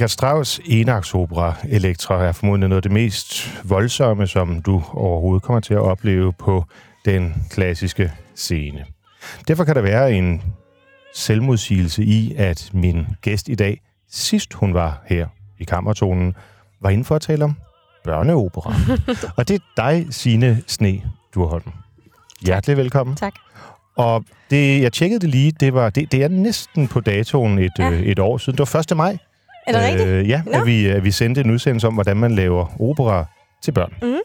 Richard Strauss' enaktsopera Elektra er formodentlig noget af det mest voldsomme, som du overhovedet kommer til at opleve på den klassiske scene. Derfor kan der være en selvmodsigelse i, at min gæst i dag, sidst hun var her i Kammertonen, var inde for at tale om børneopera. Og det er dig, Signe Sne Durholm. Hjertelig velkommen. Tak. Og det, jeg tjekkede det lige, det, var, det, det er næsten på datoen et, Ja. øh, et år siden. Det var 1. maj, Er det rigtigt? Øh, ja, Nå. at vi, at vi sendte en udsendelse om, hvordan man laver opera til børn. Mhm.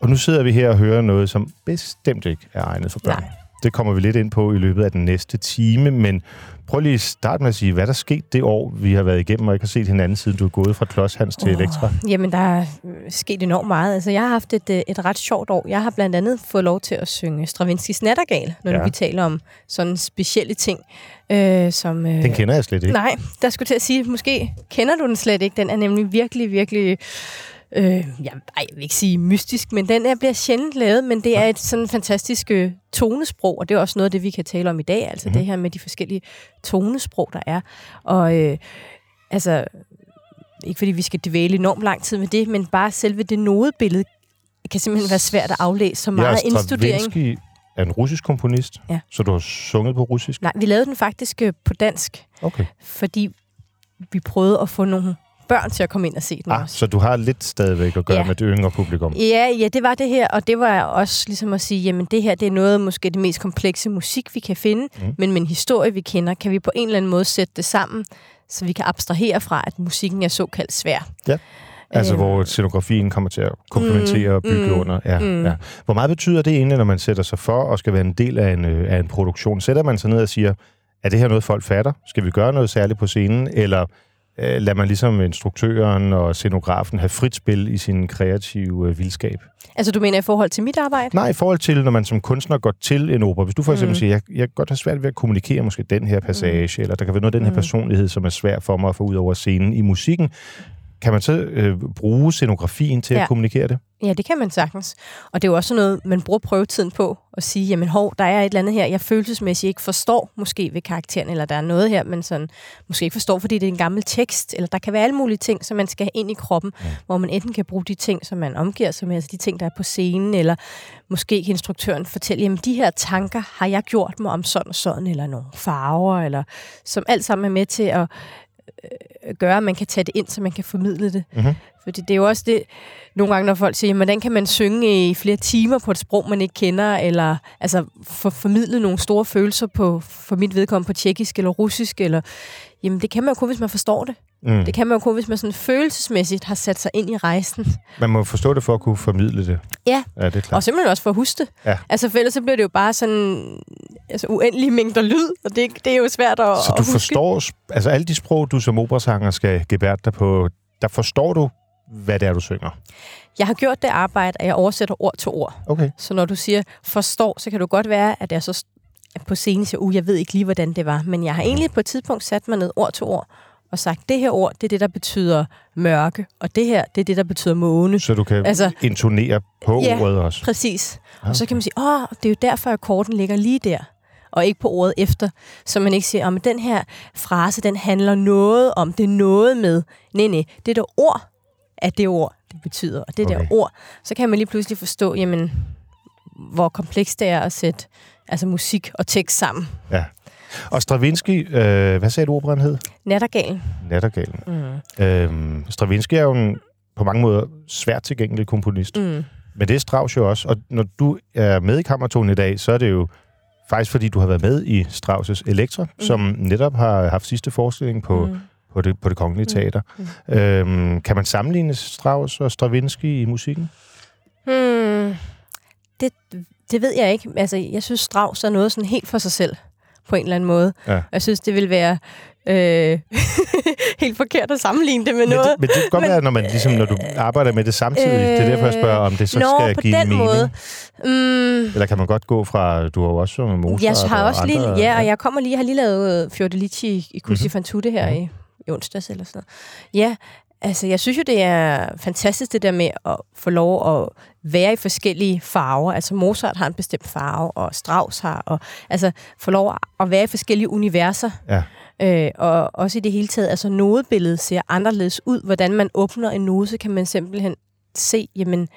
Og nu sidder vi her og hører noget, som bestemt ikke er egnet for børn. Nej. Det kommer vi lidt ind på i løbet af den næste time, men prøv lige at starte med at sige, hvad der skete det år, vi har været igennem, og ikke har set hinanden, siden du er gået fra Klods Hans til Åh, Elektra. Jamen, der er øh, sket enormt meget. Altså, jeg har haft et, øh, et ret sjovt år. Jeg har blandt andet fået lov til at synge Stravinskys Nattergal, når ja. vi taler om sådan specielle ting, øh, som... Øh, Den kender jeg slet ikke. Nej, der skulle til at sige, måske kender du den slet ikke. Den er nemlig virkelig, virkelig... Øh, ja, ej, jeg vil ikke sige mystisk, men den er, bliver sjældent lavet, men det er et sådan fantastisk øh, tonesprog, og det er også noget af det, vi kan tale om i dag, altså Mhm. mm-hmm. det her med de forskellige tonesprog, der er. Og øh, altså, ikke fordi vi skal dvæle enormt lang tid med det, men bare selve det nodebillede kan simpelthen være svært at aflæse så meget ja, indstudering. Er en russisk komponist, Ja. så du har sunget på russisk? Nej, vi lavede den faktisk øh, på dansk, Okay. fordi vi prøvede at få nogle børn til at komme ind og se den Ah, også. så du har lidt stadigvæk at gøre Ja. med det yngre publikum? Ja, ja, det var det her, og det var også ligesom at sige, jamen det her, det er noget måske det mest komplekse musik, vi kan finde, Mm. mm. men med en historie, vi kender, kan vi på en eller anden måde sætte det sammen, så vi kan abstrahere fra, at musikken er såkaldt svær. Altså, Øhm. hvor scenografien kommer til at komplementere og bygge mm, under. Ja, mm. ja. Hvor meget betyder det egentlig, når man sætter sig for og skal være en del af en, øh, af en produktion? Sætter man sig ned og siger, er det her noget, folk fatter? Skal vi gøre noget særligt på scenen? Eller øh, lader man ligesom instruktøren og scenografen have frit spil i sin kreative øh, vildskab? Altså du mener i forhold til mit arbejde? Nej, i forhold til, når man som kunstner går til en opera. Hvis du for eksempel Mm. siger, jeg, jeg kan godt have svært ved at kommunikere måske den her passage, mm. eller der kan være noget af den her Mm. personlighed, som er svær for mig at få ud over scenen i musikken. Kan man så øh, bruge scenografien til ja. at kommunikere det? Ja, det kan man sagtens. Og det er jo også noget, man bruger prøvetiden på at sige, jamen hov, der er et eller andet her, jeg følelsesmæssigt ikke forstår måske ved karakteren, eller der er noget her, man sådan, måske ikke forstår, fordi det er en gammel tekst, eller der kan være alle mulige ting, som man skal have ind i kroppen, Ja. hvor man enten kan bruge de ting, som man omgiver sig med, altså de ting, der er på scenen, eller måske kan instruktøren fortælle, jamen de her tanker har jeg gjort mig om sådan og sådan, eller nogle farver, eller som alt sammen er med til at Øh, gøre, at man kan tage det ind, så man kan formidle det. Mhm. Fordi det er jo også det, nogle gange, når folk siger, hvordan kan man synge i flere timer på et sprog, man ikke kender, eller altså for, formidle nogle store følelser på, for mit vedkommende på tjekkisk eller russisk, eller, jamen det kan man jo kun, hvis man forstår det. Mm. Det kan man jo kun, hvis man sådan følelsesmæssigt har sat sig ind i rejsen. Man må forstå det for at kunne formidle det. Ja. Ja, det er klart. Og simpelthen også for at huske det. Ja. Altså for ellers så bliver det jo bare sådan altså, uendelige mængder lyd, og det, det er jo svært at, Så at du huske. forstår, altså alle de sprog, du som operasanger skal gebærde dig på, der forstår du, hvad det er, du synger. Jeg har gjort det arbejde, at jeg oversætter ord til ord. Okay. Så når du siger forstår, så kan det godt være, at jeg så på scenen siger, uh, jeg ved ikke lige, hvordan det var. Men jeg har egentlig på et tidspunkt sat mig ned ord til ord og sagt, det her ord, det er det, der betyder mørke, og det her, det er det, der betyder måne. Så du kan altså, intonere på Ja. ordet også. Præcis. Ah, Og så kan man sige, åh, det er jo derfor, at akkorden ligger lige der, og ikke på ordet efter. Så man ikke siger, at den her frase, den handler noget om, det er noget med. Nej, nej, det der ord er det ord, det betyder. Og det Okay. der ord, så kan man lige pludselig forstå, jamen, hvor komplekst det er at sætte altså musik og tekst sammen. Ja. Og Stravinsky, øh, hvad sagde du, operan hed? Nattergalen. Nattergalen. Mm. Øhm, Stravinsky er jo en, på mange måder svært tilgængelig komponist. Mm. Men det er Strauss jo også. Og når du er med i Kammertonen i dag, så er det jo faktisk fordi, du har været med i Strauss' Elektra, mm. som netop har haft sidste forestilling på, mm. Mm. på, det, på det kongelige teater. Mm. Øhm, kan man sammenligne Strauss og Stravinsky i musikken? Hmm. Det, det ved jeg ikke. Altså, jeg synes, Strauss er noget sådan helt for sig selv, på en eller anden måde. Ja. Jeg synes, det vil være øh, helt forkert at sammenligne det med Men noget. det, men det kan godt være, når, man, ligesom, når du arbejder med det samtidig. Øh, det er derfor, jeg spørger, om det så Nå, skal på give den mening. måde. Mm, Eller kan man godt gå fra, du har jo også sunget Mozart jeg har og også andre, lige, ja, og jeg kommer lige, har lige lavet Fiordalici i Mhm. Così fan tutte her i, i onsdags eller sådan noget. Ja, altså jeg synes jo, det er fantastisk det der med at få lov at være i forskellige farver. Altså Mozart har en bestemt farve, og Strauss har, og altså få lov at være i forskellige universer. Ja. Øh, og også i det hele taget, altså nodebilledet ser anderledes ud. Hvordan man åbner en node, så kan man simpelthen se, jamen,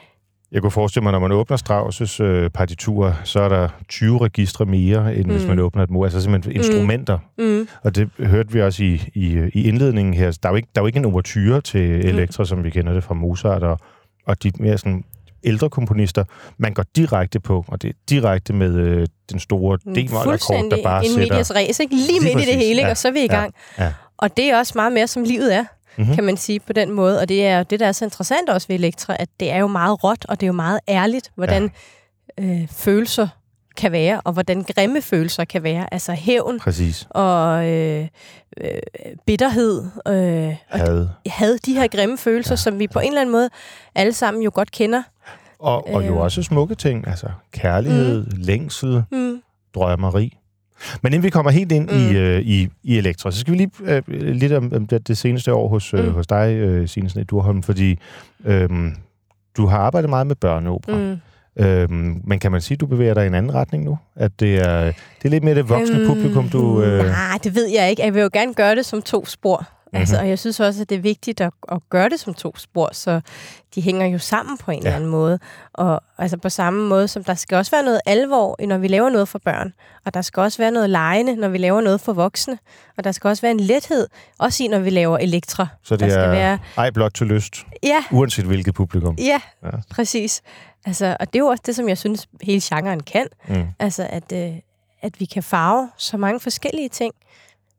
Jeg kunne forestille mig, når man åbner Strauss' øh, partiturer, så er der 20 registre mere, end mm. hvis Mm. man åbner et mor. Altså simpelthen instrumenter. mm, Og det hørte vi også i, i, i indledningen her. Der er jo ikke, der er jo ikke en overture til Elektra, som vi kender det fra Mozart, og, og de mere sådan ældre komponister. Man går direkte på, og det er direkte med øh, den store D-moll-akkord, der bare en sætter... medias race, ikke? Lige, Lige midt i det præcis, hele, ikke? ja, og så er vi i ja, gang. ja. Og det er også meget mere, som livet er. Mm-hmm. kan man sige på den måde. Og det er det, der er så interessant også ved Elektra, at det er jo meget råt, og det er jo meget ærligt, hvordan ja. øh, følelser kan være, og hvordan grimme følelser kan være. Altså hævn Præcis. og øh, øh, bitterhed. Øh, og Had. de her grimme følelser, ja. som vi på en eller anden måde alle sammen jo godt kender. Og, og jo Øh. også smukke ting. Altså kærlighed, mm. længsel, Mm. drømmeri. Men inden vi kommer helt ind mm. i, øh, i, i Elektra, så skal vi lige øh, lidt om, om det, det seneste år hos, øh, Mm. hos dig, øh, Signe Sne Durholm, fordi øh, du har arbejdet meget med børneopera. Mm. Øhm, men kan man sige, at du bevæger dig i en anden retning nu? At det er, det er lidt mere det voksne Øhm, publikum, du... Øh, Nej, det ved jeg ikke. Jeg vil jo gerne gøre det som to spor. Mm-hmm. Altså, og jeg synes også, at det er vigtigt at, at gøre det som to spor, så de hænger jo sammen på en Ja. eller anden måde. Og altså på samme måde, som der skal også være noget alvor, når vi laver noget for børn. Og der skal også være noget lejende, når vi laver noget for voksne. Og der skal også være en lethed, også i, når vi laver elektra. så det der skal er være... ej blot til lyst, Ja, uanset hvilket publikum. ja, Ja. ja. præcis. Altså, og det er jo også det, som jeg synes, hele genren kan. Mm. Altså, at, øh, at vi kan farve så mange forskellige ting.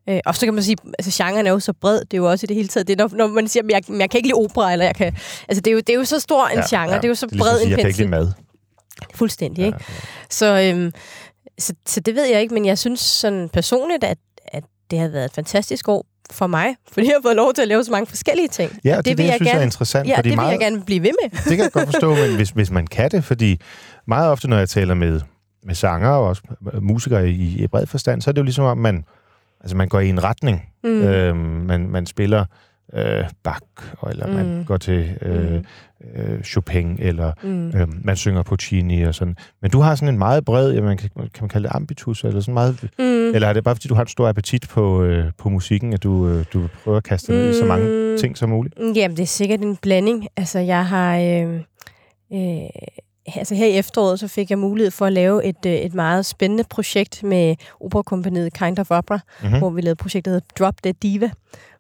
Øh, og så kan man sige, altså genren er jo så bred, det er jo også i det hele taget, det er, når, når man siger, at jeg, men jeg kan ikke lide opera, eller jeg kan, altså det er jo, det er jo så stor en ja, genre, det er jo så Det ligesom bred sige, en Jeg kan ikke lide pensel. mad. Fuldstændig, ikke? Så, øhm, så, så det ved jeg ikke, men jeg synes sådan personligt, at, at det har været et fantastisk år for mig, fordi jeg har fået lov til at lave så mange forskellige ting. Ja, Og det, det, det jeg synes jeg er interessant. Ja, fordi det vil meget, jeg gerne blive ved med. det kan jeg godt forstå, men hvis, hvis man kan det, fordi meget ofte, når jeg taler med, med sanger og også musikere i, i bred forstand, så er det jo ligesom om, man, altså man går i en retning. Mm. Øhm, man, man spiller øh, Bach, eller mm. man Mm. går til øh, Mm. øh, Chopin, eller Mm. øh, man synger Puccini og sådan. Men du har sådan en meget bred, ja, man kan, kan man kalde det ambitus, eller sådan meget... Mm. Eller er det bare, fordi du har en stor appetit på, øh, på musikken, at du, øh, du prøver at kaste dig ned i så mange Mm. ting som muligt? Jamen, det er sikkert en blanding. Altså, jeg har... Øh, øh, altså her i efteråret, så fik jeg mulighed for at lave et, øh, et meget spændende projekt med operakompaniet Kind of Opera, Mm-hmm. mm. hvor vi lavede projektet, der hedder Drop Dead Diva.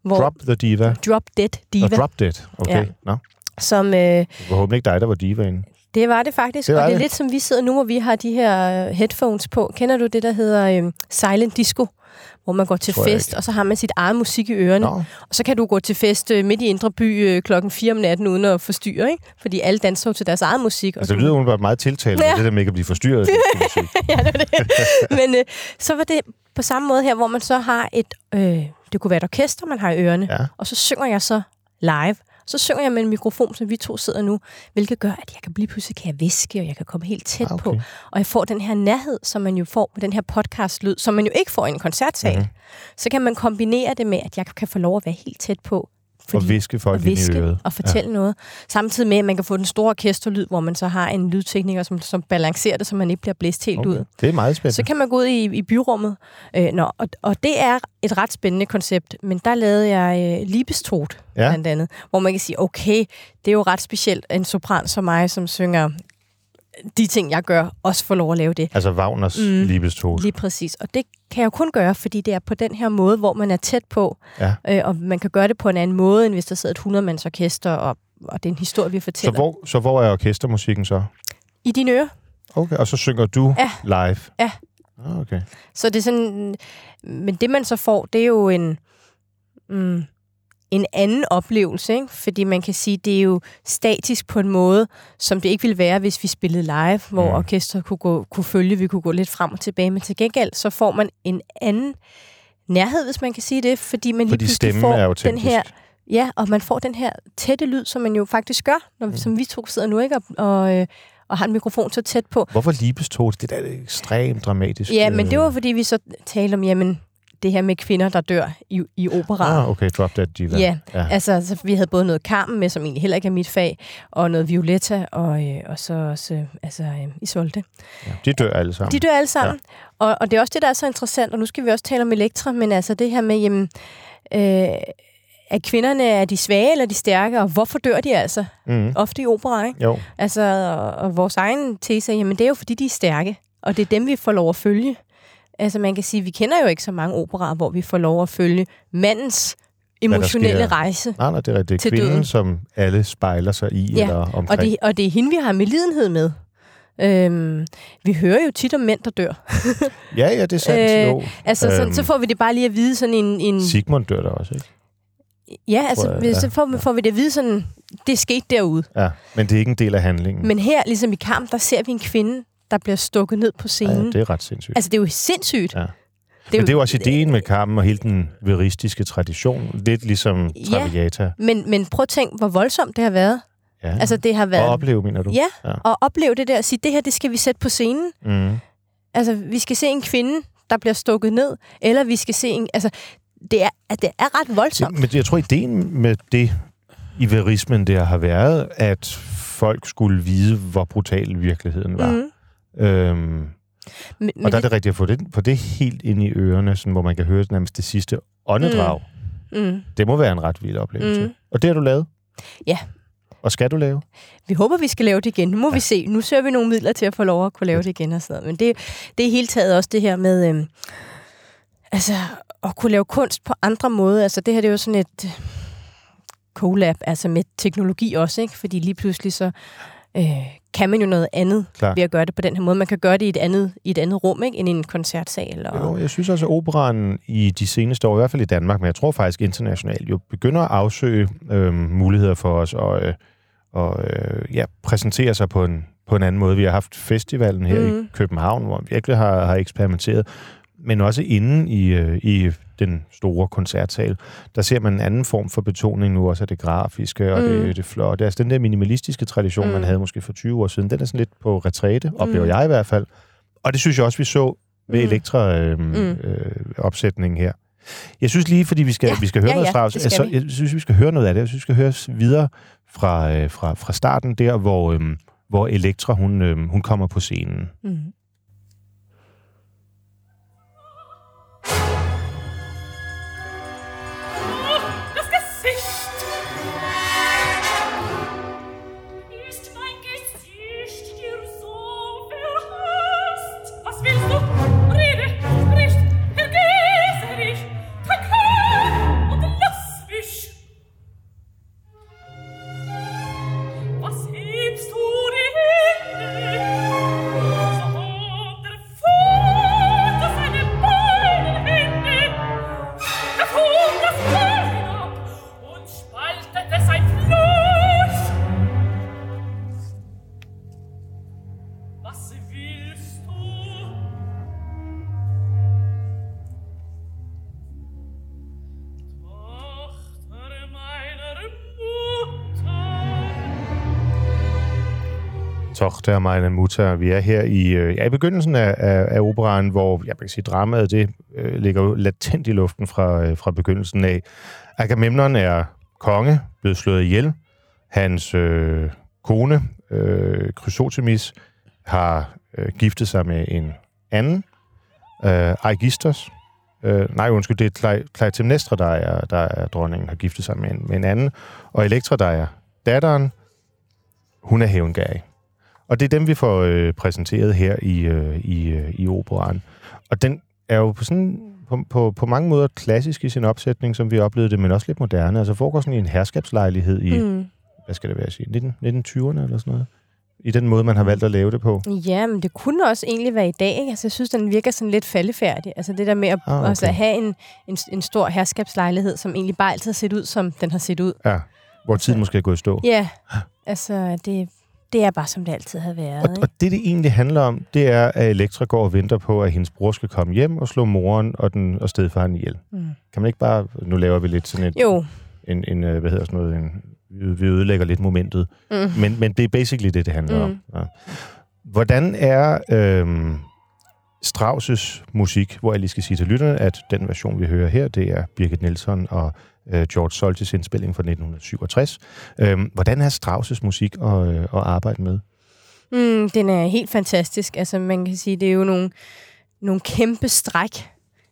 Hvor, Drop the Diva. Drop Dead Diva, Og Drop Dead. Okay. Ja. Nå. som... Øh, håbentlig ikke dig, der var divaen. det var det faktisk, Det var og det er det. lidt som vi sidder nu, hvor vi har de her øh, headphones på. Kender du det, der hedder øh, Silent Disco? Hvor man går til fest, ikke. og så har man sit eget musik i ørerne. Nå, Og så kan du gå til fest øh, midt i Indre By øh, klokken 4 om natten, uden at forstyrre, ikke? Fordi alle danser jo til deres eget musik. og altså, det lyder umiddelbart meget tiltalende, ja. Det der med ikke at blive forstyrret. ja, det var det. Men øh, så var det på samme måde her, hvor man så har et... Øh, det kunne være et orkester, man har i ørerne. Ja. Og så synger jeg så live. Så synger jeg med en mikrofon, som vi to sidder nu, hvilket gør, at jeg kan blive pludselig kan jeg viske, og jeg kan komme helt tæt Ah, okay. på. Og jeg får den her nærhed, som man jo får med den her podcast-lyd, som man jo ikke får i en koncertsal. Mhm. Mm-hmm. Så kan man kombinere det med, at jeg kan få lov at være helt tæt på. Og viske folk og ind i viske øret. og fortælle ja. noget. Samtidig med, at man kan få den store orkesterlyd, hvor man så har en lydtekniker, som, som balancerer det, så man ikke bliver blæst helt Okay. ud. Det er meget spændende. Så kan man gå ud i, i byrummet. Øh, nå, og, og det er et ret spændende koncept, men der lavede jeg øh, Liebestod, Ja. blandt andet, hvor man kan sige, okay, det er jo ret specielt, en sopran som mig, som synger de ting, jeg gør, også får lov at lave det. Altså Wagners mm. Liebestod. Lige præcis. Og det kan jeg jo kun gøre, fordi det er på den her måde, hvor man er tæt på, Ja. øh, og man kan gøre det på en anden måde, end hvis der sidder et 100-mands orkester, og, og det er en historie, vi Så fortæller. hvor, så hvor er orkestermusikken så? I dine ører. Okay, og så synger du Ja. live? Ja. Ah, Okay. Så det er sådan... Men det, man så får, det er jo en... Mm, en anden oplevelse, ikke? fordi man kan sige, det er jo statisk på en måde, som det ikke ville være, hvis vi spillede live, hvor Mm. mm. orkestret kunne, gå, kunne følge, vi kunne gå lidt frem og tilbage, men til gengæld, så får man en anden nærhed, hvis man kan sige det, fordi man lige Fordi pludselig stemmen får er den her Ja, og man får den her tætte lyd, som man jo faktisk gør, når, mm. som vi to sidder nu, ikke? Og, og, øh, og har en mikrofon så tæt på. Hvorfor Liebestod? Det der er ekstremt dramatisk. Ja, men det øh, var, fordi vi så talte om, jamen, det her med kvinder, der dør i, i opera. Ah, okay, Drop Dead Diva. Ja, ja. Altså, altså, vi havde både noget Carmen med, som egentlig heller ikke er mit fag, og noget Violetta, og, øh, og så også øh, altså, øh, Isolde. ja. De dør alle sammen. De dør alle sammen. Ja. Og, og det er også det, der er så interessant, og nu skal vi også tale om Elektra, men altså det her med, jamen, øh, er kvinderne er de svage eller de stærke, og hvorfor dør de altså? Mm. Ofte i opera, ikke? Jo. Altså, og, og vores egen tese er, jamen det er jo fordi, de er stærke, og det er dem, vi får lov at følge. Altså man kan sige, vi kender jo ikke så mange operaer, hvor vi får lov at følge mandens emotionelle rejse. Nej, nej, det er rigtigt. Det er kvinden, døden. som alle spejler sig i Ja, eller omkring. Og det, og det er hende, vi har med lidenhed med. Øhm, vi hører jo tit om mænd, der dør. Ja, ja, det er sandt. Øh, jo. Altså, øhm, Øhm. så, så får vi det bare lige at vide sådan en... en Sigmund dør der også, ikke? ja, altså, jeg, ja. så får, får vi det at vide sådan, det skete derude. Ja, men det er ikke en del af handlingen. Men her, ligesom i kamp, der ser vi en kvinde, der bliver stukket ned på ja, scenen. det er ret sindssygt. Altså, det er jo sindssygt. Ja. Det Men det er jo også ideen med kampen og hele den veristiske tradition. Lidt ligesom Ja. Traviata. Men, men prøv at tænke, hvor voldsomt det har været. Ja. Altså, det har og været... opleve, mener du? Ja, Ja. og opleve det der og sige, det her, det skal vi sætte på scenen. Mm. Altså, vi skal se en kvinde, der bliver stukket ned, eller vi skal se en... Altså, det er, at det er ret voldsomt. Men jeg tror, ideen med det i verismen der har været, at folk skulle vide, hvor brutal virkeligheden var. Mm. Øhm, Men, og der er det rigtigt at få det, få det helt ind i ørerne, sådan, hvor man kan høre nærmest det sidste åndedrag. Mm. mm. Det må være en ret vild oplevelse. Mm. Og det har du lavet? Ja. Og skal du lave? Vi håber, vi skal lave det igen. Nu må ja. vi se. Nu søger vi nogle midler til at få lov at kunne lave det igen og sådan noget. Men det, det er helt taget også det her med... Øhm, altså, at kunne lave kunst på andre måder. Altså, det her det er jo sådan et øh, collab, altså med teknologi også, ikke? Fordi lige pludselig så øh, kan man jo noget andet Klar. ved at gøre det på den her måde. Man kan gøre det i et andet, i et andet rum, ikke? End i en koncertsal. Og, Jo, jeg synes også, at operan i de seneste år, i hvert fald i Danmark, men jeg tror faktisk internationalt, jo begynder at afsøge øh, muligheder for os og, øh, og øh, ja, præsentere sig på en, på en anden måde. Vi har haft festivalen her mm. i. København, hvor vi virkelig har, har eksperimenteret, men også inde i, øh, i den store koncertsal, der ser man en anden form for betoning nu, også af det grafiske og mm. Det, det flotte. Altså den der minimalistiske tradition, mm. man havde måske for 20 år siden, den er sådan lidt på retræte, oplever Mm. jeg i hvert fald. Og det synes jeg også, vi så ved Mm. Elektra-opsætningen Mm. øh, opsætningen her. Jeg synes lige, fordi vi skal, Ja, vi skal høre ja, noget ja, Strauss, skal altså, vi. jeg synes, vi skal høre noget af det. Jeg synes, vi skal høre videre fra, øh, fra, fra starten der, hvor, øh, hvor Elektra, hun, øh, hun kommer på scenen. mm. Tochter og meine Mutter. Vi er her i, øh, ja, i begyndelsen af, af, af operaen, hvor jeg kan sige, dramaet det øh, ligger jo latent i luften fra, øh, fra begyndelsen af. Agamemnon er konge, blevet slået ihjel. Hans øh, kone, øh, Chrysotemis, har øh, giftet sig med en anden, øh, Aegistos. Øh, nej, undskyld, det er Clytemnestra, der er, der er dronningen, har giftet sig med en, med en anden. Og Elektra, der er datteren, hun er hævngærig. Og det er dem, vi får øh, præsenteret her i, øh, i, øh, i operaen. Og den er jo på, sådan, på, på, på mange måder klassisk i sin opsætning, som vi oplevede det, men også lidt moderne. Altså foregår sådan i en herskabslejlighed i, mm. Hvad skal det være, sige, 19, 1920'erne eller sådan noget. I den måde, man har valgt at lave det på. Ja, men det kunne også egentlig være i dag. Ikke? Altså, jeg synes, den virker sådan lidt faldefærdig. Altså det der med at, Ah, okay. altså, at have en, en, en stor herskabslejlighed, som egentlig bare altid har set ud, som den har set ud. Ja, hvor tiden måske er gået i stå. Ja, altså det, det er bare, som det altid har været. Og, ikke? og det, det egentlig handler om, det er, at Elektra går og venter på, at hendes bror skal komme hjem og slå moren og, den, og stedfaren ihjel. Mm. Kan man ikke bare... Nu laver vi lidt sådan et, Jo. en, en, øh, hvad hedder sådan noget, en, vi vi ødelægger lidt momentet. Mm. Men, men det er basically det, det handler Mm. om. Ja. Hvordan er øhm, Strauss' musik, hvor jeg lige skal sige til lytterne, at den version, vi hører her, det er Birgit Nielsen og øh, George Soltis indspilling fra 1967. Øhm, hvordan er Strauss' musik at, øh, at arbejde med? Mm, den er helt fantastisk. Altså, man kan sige, det er jo nogle, nogle kæmpe stræk.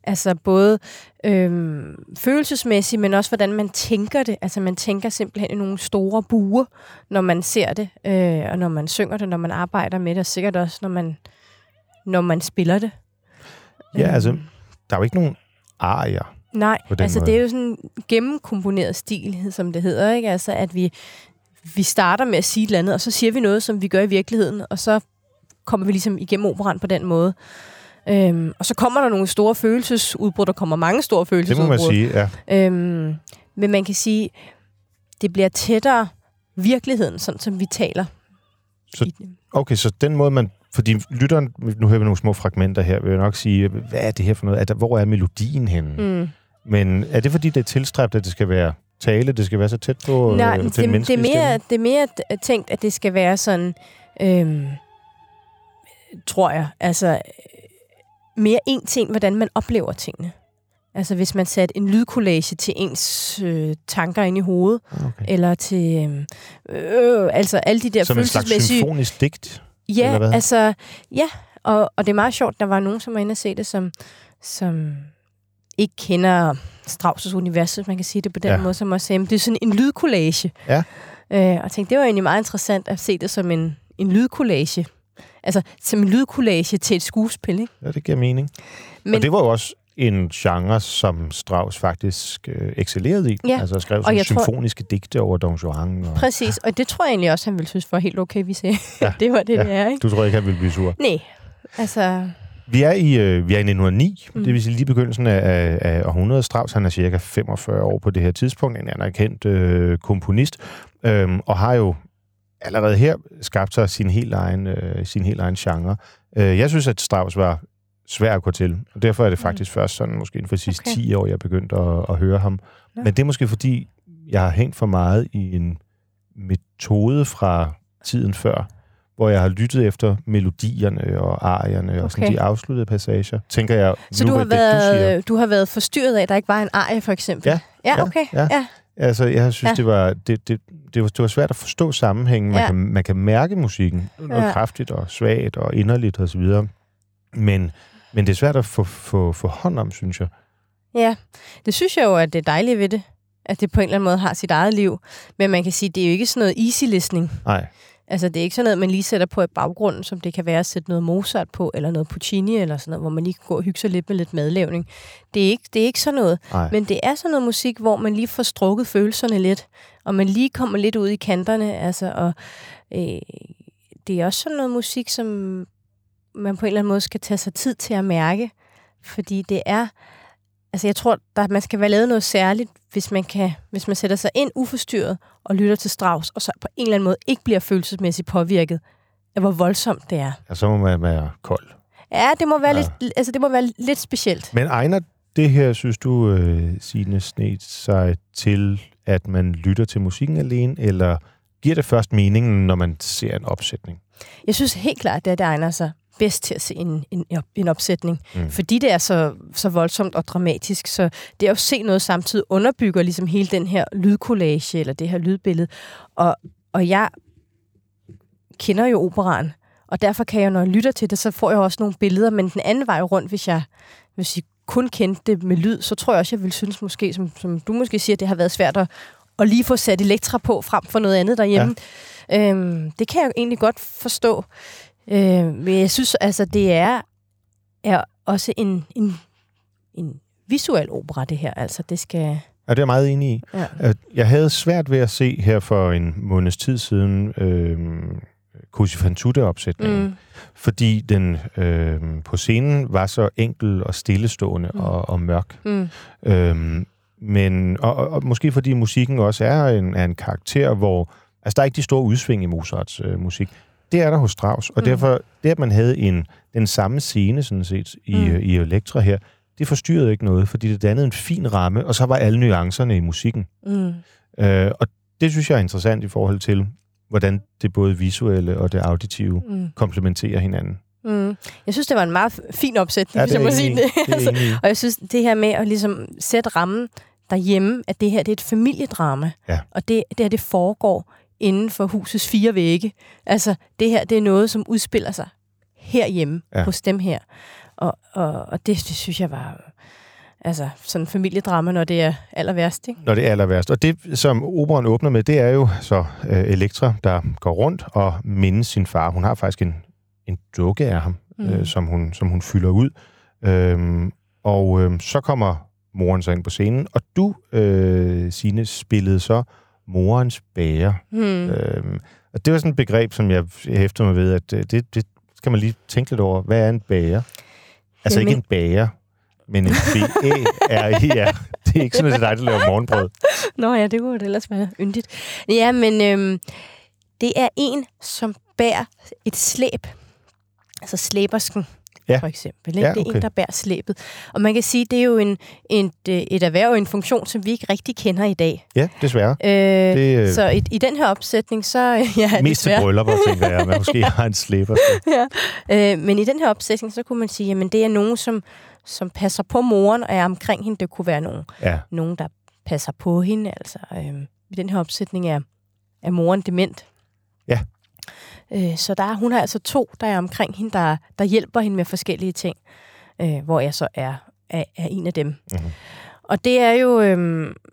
Altså både øhm, følelsesmæssigt, men også hvordan man tænker det. Altså man tænker simpelthen i nogle store buer, når man ser det, øh, og når man synger det, når man arbejder med det, og sikkert også, når man, når man spiller det. Ja, Øhm, altså, der er jo ikke nogen arier. Nej, altså måde. det er jo sådan en gennemkomponeret stil, som det hedder, ikke? Altså at vi, vi starter med at sige et eller andet, og så siger vi noget, som vi gør i virkeligheden, og så kommer vi ligesom igennem operan på den måde. Øhm, og så kommer der nogle store følelsesudbrud, der kommer mange store Det må følelsesudbrud. man sige, ja. Øhm, men man kan sige, det bliver tættere virkeligheden, sådan som vi taler. Så-. Okay, så den måde, man... Fordi lytteren, nu hører vi nogle små fragmenter her, vil jeg nok sige, hvad er det her for noget? Er der, hvor er melodien henne? Mm. Men er det fordi, det er tilstræbt, at det skal være tale, det skal være så tæt på Nej, øh, det, den det, er mere, det er mere tænkt, at det skal være sådan, øhm, tror jeg, altså øh, mere en ting, hvordan man oplever tingene. Altså hvis man satte en lydkollage til ens øh, tanker ind i hovedet, Okay. eller til øh, øh, altså alle de der Som en slags følelsesmæssige... symfonisk digt? Ja, altså, ja, og, og det er meget sjovt, der var nogen, som var inde og se det, som, som ikke kender Strauss' univers, hvis man kan sige det på den Ja. måde, som også sagde, "Men det er sådan en lydkollage. Ja. Øh, og tænkte, det var egentlig meget interessant at se det som en, en lydkollage. Altså, som en lydkollage til et skuespil, ikke? Ja, det giver mening. Men, og det var jo også en genre, som Strauss faktisk øh, excellerede i. Ja, Altså skrev sådan jeg tror- symfoniske digte over Don Juan. Og... præcis, og det tror jeg egentlig også, han ville synes var helt okay, vi sagde. Ja. Det var det, ja. det er, ikke? Du tror ikke, han ville blive sur? Nej, altså, Vi er i, øh, vi er i 1909, mm. Mm. det vil sige lige begyndelsen af, af, århundredet. Strauss, han er cirka 45 år på det her tidspunkt, en anerkendt øh, komponist, øhm, og har jo allerede her skabt sig sin helt egen, øh, sin helt egen genre. Øh, jeg synes, at Strauss var svær at gå til, og derfor er det faktisk mm. først sådan, måske inden for de sidste Okay. 10 år, jeg begyndte at, at høre ham. Ja. Men det er måske fordi, jeg har hængt for meget i en metode fra tiden før, hvor jeg har lyttet efter melodierne og arierne og sådan Okay. de afsluttede passager. Tænker jeg, så nu du har, hvad det, du siger. været, du har været forstyrret af, at der ikke var en arie, for eksempel? Ja, Ja, okay. ja. ja. Altså, jeg synes, ja. Det, var, det, det, det, var, det var svært at forstå sammenhængen. Man, Ja. kan, man kan mærke musikken. Noget Ja. kraftigt og svagt og inderligt osv. Men, men det er svært at få, få, få hånd om, synes jeg. Ja, det synes jeg jo, at det er dejligt ved det. At det på en eller anden måde har sit eget liv. Men man kan sige, det er jo ikke sådan noget easy listening. Nej, Altså, det er ikke sådan noget, man lige sætter på i baggrunden, som det kan være at sætte noget Mozart på, eller noget Puccini, eller sådan noget, hvor man lige kan gå og hygge sig lidt med lidt madlavning. Det er ikke, det er ikke sådan noget. nej. Men det er sådan noget musik, hvor man lige får strukket følelserne lidt, og man lige kommer lidt ud i kanterne. Altså, og øh, det er også sådan noget musik, som man på en eller anden måde skal tage sig tid til at mærke. Fordi det er... Altså, jeg tror, at man skal være lavet noget særligt, hvis man, kan, hvis man sætter sig ind uforstyrret og lytter til Strauss, og så på en eller anden måde ikke bliver følelsesmæssigt påvirket af, hvor voldsomt det er. Ja, så må man være kold. Ja, det må være, Ja. lidt, altså, det må være lidt specielt. Men egner det her, synes du, øh, Signe Snedt, sig til, at man lytter til musikken alene, eller giver det først meningen, når man ser en opsætning? Jeg synes helt klart, at det egner sig bedst til at se en, en, en opsætning. Mm. Fordi det er så, så voldsomt og dramatisk. Så det at se noget samtidig underbygger ligesom hele den her lydkollage, eller det her lydbillede. Og, og jeg kender jo operan, og derfor kan jeg, når jeg lytter til det, så får jeg også nogle billeder. Men den anden vej rundt, hvis jeg, hvis jeg kun kendte det med lyd, så tror jeg også, jeg ville synes måske, som, som du måske siger, det har været svært at, at lige få sat elektra på frem for noget andet derhjemme. Ja. Øhm, det kan jeg jo egentlig godt forstå. Øh, men jeg synes, altså, det er, er også en, en, en visuel opera, det her. Altså, det skal... Ja, det er jeg meget enig i. Ja. Jeg havde svært ved at se her for en måneds tid siden øh, Cosi fan tutte-opsætningen, mm. Fordi den øh, på scenen var så enkel og stillestående mm. Og, og mørk. mm, Øhm, men, og, og, og måske fordi musikken også er en, er en karakter, hvor Altså, der er ikke de store udsving i Mozarts øh, musik. Det er der hos Strauss, og Mm. derfor, det at man havde en, den samme scene, sådan set, i, Mm. i Elektra her, det forstyrrede ikke noget, fordi det dannede en fin ramme, og så var alle nuancerne i musikken. Mm. Øh, og det synes jeg er interessant i forhold til, hvordan det både visuelle og det auditive Mm. komplementerer hinanden. Mm. Jeg synes, det var en meget fin opsætning, hvis jeg må sige det. Det altså, og jeg synes, det her med at ligesom sætte rammen derhjemme, at det her det er et familiedrama. Ja. Og det, det her, det foregår inden for husets fire vægge. Altså, det her, det er noget, som udspiller sig herhjemme ja. Hos dem her. Og, og, og det, det synes jeg var altså, sådan en familiedrama, når det er aller værst. Ikke? Når det er aller værst. Og det, som operan åbner med, det er jo så øh, Elektra, der går rundt og mindes sin far. Hun har faktisk en, en dukke af ham, mm. Mm. øh, som, hun, som hun fylder ud. Øhm, og øh, så kommer moren så ind på scenen, og du, øh, Signe, spillede så morens bager. Hmm. Mm. Øhm, og det var sådan et begreb, som jeg hæftede mig ved, at øh, det, det skal man lige tænke lidt over. Hvad er en bager? Altså Jamen- ikke en bager, men en B-A-R-I-R. Det er ikke sådan, at det er dig, der laver morgenbrød. Nå ja, det kunne det ellers være yndigt. Ja, men øhm, det er en, som bærer et slæb. Altså slæbersken, Ja. for eksempel. Ikke? Ja, Det er okay. en, der bærer slæbet. Og man kan sige, det er jo en, en, et erhverv og en funktion, som vi ikke rigtig kender i dag. Ja, desværre. Øh, Det, øh, så i, i den her opsætning, så... Ja, Mest til bryllupper, tænker jeg. Man måske har en slæber. Øh, men i den her opsætning, så kunne man sige, at det er nogen, som, som passer på moren og er omkring hende. Det kunne være nogen, Ja, nogen der passer på hende. Altså, øh, I den her opsætning er, er moren dement. Ja. Øh, så der er, hun har altså to, der er omkring hende, der, der hjælper hende med forskellige ting, øh, hvor jeg så er, er, er en af dem. Mhm. Og det er jo øh,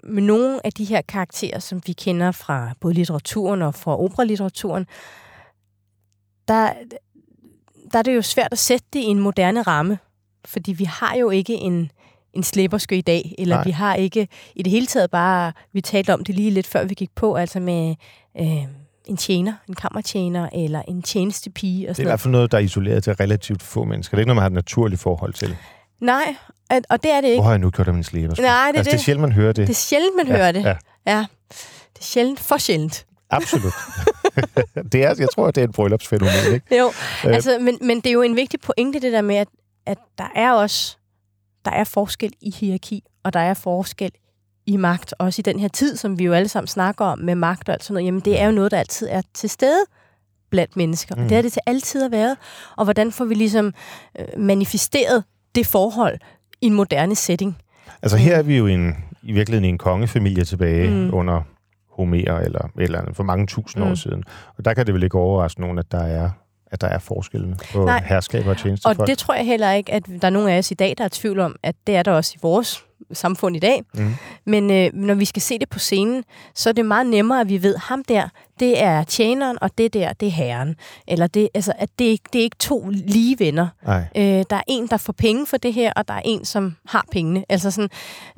med nogle af de her karakterer, som vi kender fra både litteraturen og fra operalitteraturen, der, der er det jo svært at sætte det i en moderne ramme, fordi vi har jo ikke en, en slæberske i dag, eller Nej. vi har ikke i det hele taget bare, vi talte om det lige lidt før vi gik på, altså med øh, en tjener, en kammertjener, eller en tjenestepige og det er sådan i noget. hvert fald noget, der er isoleret til relativt få mennesker. Det er ikke noget, man har et naturligt forhold til. Nej, at- og det er det ikke. Hvor har jeg nu gjort af min slæber? Nej, det er altså, det er det. sjældent, man hører det. Det er sjældent, man ja, hører det. Ja, Ja. Det er sjældent, for sjældent. absolut. det er, jeg tror, det er et bryllupsfænomen, ikke? Jo, Øh. altså, men, men det er jo en vigtig pointe, det der med, at, at der er også der er forskel i hierarki, og der er forskel i magt, også i den her tid, som vi jo alle sammen snakker om med magt og alt sådan noget. Jamen, det er jo noget, der altid er til stede blandt mennesker. Mm. Mm. Det har det til altid at været. Og hvordan får vi ligesom øh, manifesteret det forhold i en moderne setting? Altså her er vi jo en, i virkeligheden i en kongefamilie tilbage Mm. mm. under Homer eller et eller andet, for mange tusind Mm. år siden. Og der kan det vel ikke overraske nogen, at der er, at der er forskelle på Nej. herskaber og tjenestefolk. Og det tror jeg heller ikke, at der er nogen af os i dag, der er tvivl om, at det er der også i vores samfund i dag. Mm. Men øh, når vi skal se det på scenen, så er det meget nemmere, at vi ved, ham der, det er tjeneren, og det der, det er herren. Eller det, altså, at det, det er ikke to lige venner. Nej. Øh, der er en, der får penge for det her, og der er en, som har pengene. Altså sådan,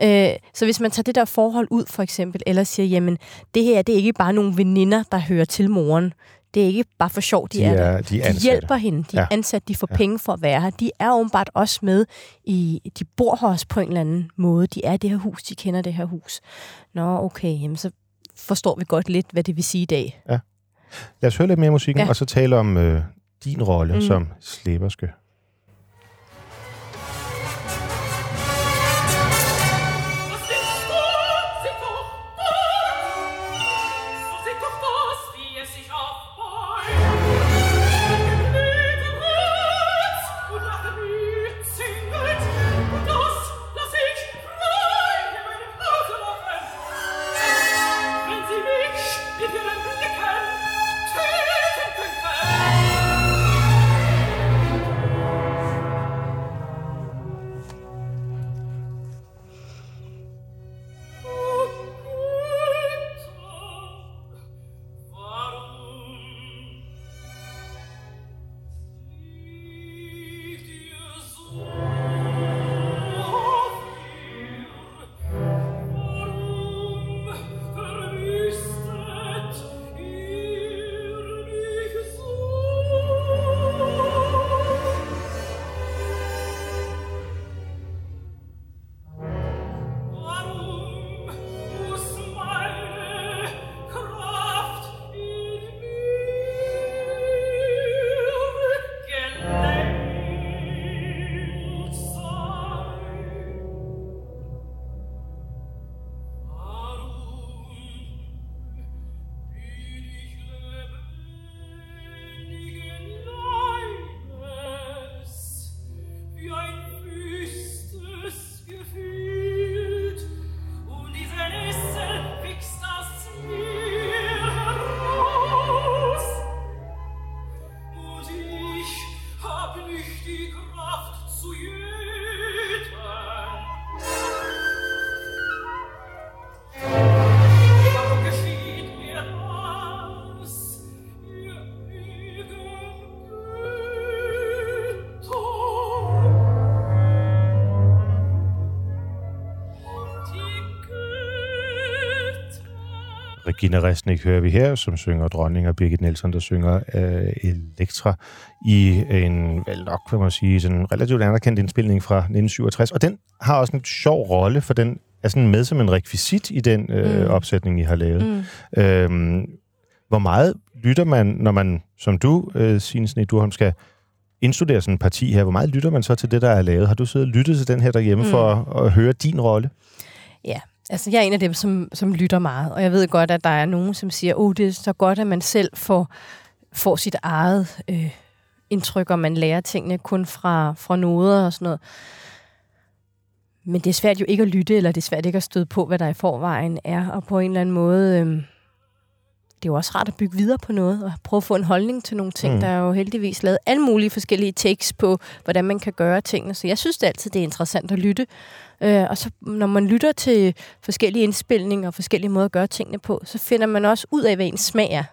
øh, så hvis man tager det der forhold ud, for eksempel, eller siger, jamen, det her, det er ikke bare nogle veninder, der hører til moren. Det er ikke bare for sjov, de, De er, der. er, de er De hjælper hende. De er Ja. ansat. De får Ja. penge for at være her. De er åbenbart også med i... De bor her også på en eller anden måde. De er i det her hus. De kender det her hus. Nå, okay. Jamen, så forstår vi godt lidt, hvad det vil sige i dag. Lad os høre lidt mere musikken, Ja. ja. og så tale om øh, din rolle mm. som slæberske. Regina Resnik hører vi her, som synger dronning, og Birgit Nielsen, der synger øh, Elektra i en, vel nok, kan man sige, sådan en relativt anerkendt indspilning fra 1967. Og den har også en sjov rolle, for den er sådan med som en rekvisit i den øh, Mm. opsætning, I har lavet. Mm. Øhm, hvor meget lytter man, når man, som du, øh, Signe Sne Durholm, skal indstudere sådan en parti her, hvor meget lytter man så til det, der er lavet? Har du siddet og lyttet til den her derhjemme mm. Mm. for at, at høre din rolle? Ja, altså jeg er en af dem, som, som lytter meget, og jeg ved godt, at der er nogen, som siger, oh, det er så godt, at man selv får, får sit eget øh, indtryk, og man lærer tingene kun fra, fra noder og sådan noget. Men det er svært jo ikke at lytte, eller det er svært ikke at støde på, hvad der i forvejen er, og på en eller anden måde... Øh, det er jo også rart at bygge videre på noget, og prøve at få en holdning til nogle ting. Mm. Der er jo heldigvis lavet alle mulige forskellige takes på, hvordan man kan gøre tingene. Så jeg synes det altid, det er interessant at lytte. Øh, og så når man lytter til forskellige indspilninger og forskellige måder at gøre tingene på, så finder man også ud af, hvad ens smag er.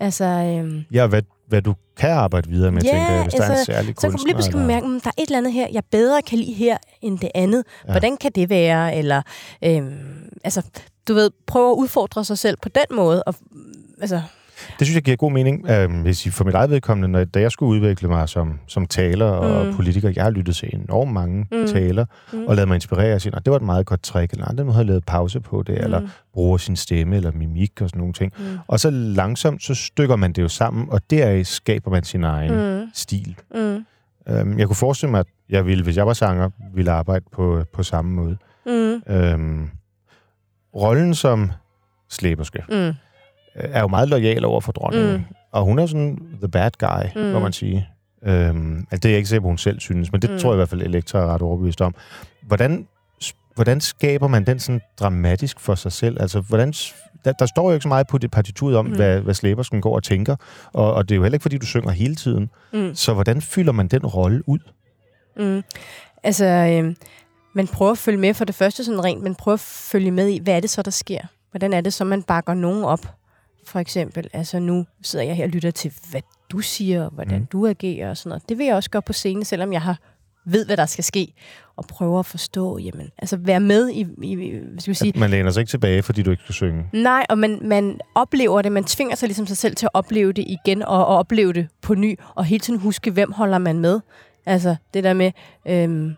Altså, øhm, Ja, hvad, hvad du kan arbejde videre med, Ja, tænker jeg, hvis der er en altså, særlig så kan kunstner. man lige pludselig mærke, at der er et eller andet her, jeg bedre kan lide her end det andet. Ja. Hvordan kan det være? Eller, øhm, altså, du ved, prøve at udfordre sig selv på den måde. Og, altså, Det synes jeg giver god mening. Øhm, hvis I for mit eget vedkommende, når, da jeg skulle udvikle mig som, som taler og Mm. politiker, jeg har lyttet til enormt mange mm. Taler, Mm. og lavet mig inspirere og sige, "Nå, det var et meget godt trick, eller andre måde har lavet pause på det, mm. eller bruger sin stemme eller mimik og sådan nogle ting. mm, Og så langsomt, så stykker man det jo sammen, og deraf skaber man sin egen mm. stil. mm, Øhm, jeg kunne forestille mig, at jeg ville, hvis jeg var sanger, ville arbejde på, på samme måde. mm, Øhm, rollen som slæberske mm, er jo meget lojal over for dronningen. Mm. Og hun er sådan the bad guy, mm. Må man sige. Øhm, altså det er jeg ikke sikker på, hun selv synes, men det mm. Tror jeg i hvert fald, Elektra er ret overbevist om. Hvordan, hvordan skaber man den sådan dramatisk for sig selv? Altså, hvordan, der, der står jo ikke så meget på det partituret om, mm. Hvad, hvad slæbersken går og tænker, og, og det er jo heller ikke, fordi du synger hele tiden. mm, Så hvordan fylder man den rolle ud? mm. Altså, øhm, man prøver at følge med for det første sådan rent, man prøver at følge med i, hvad er det så, der sker? Hvordan er det så, man bakker nogen op? For eksempel, altså nu sidder jeg her og lytter til, hvad du siger, og hvordan Mm. du agerer og sådan noget. Det vil jeg også gøre på scenen, selvom jeg har ved, hvad der skal ske, og prøver at forstå, jamen, altså være med i, i hvad skal vi sige, At man læner sig ikke tilbage, fordi du ikke skal synge. Nej, og man, man oplever det, man tvinger sig ligesom sig selv til at opleve det igen, og, og opleve det på ny, og hele tiden huske, hvem holder man med. Altså, det der med... Øhm,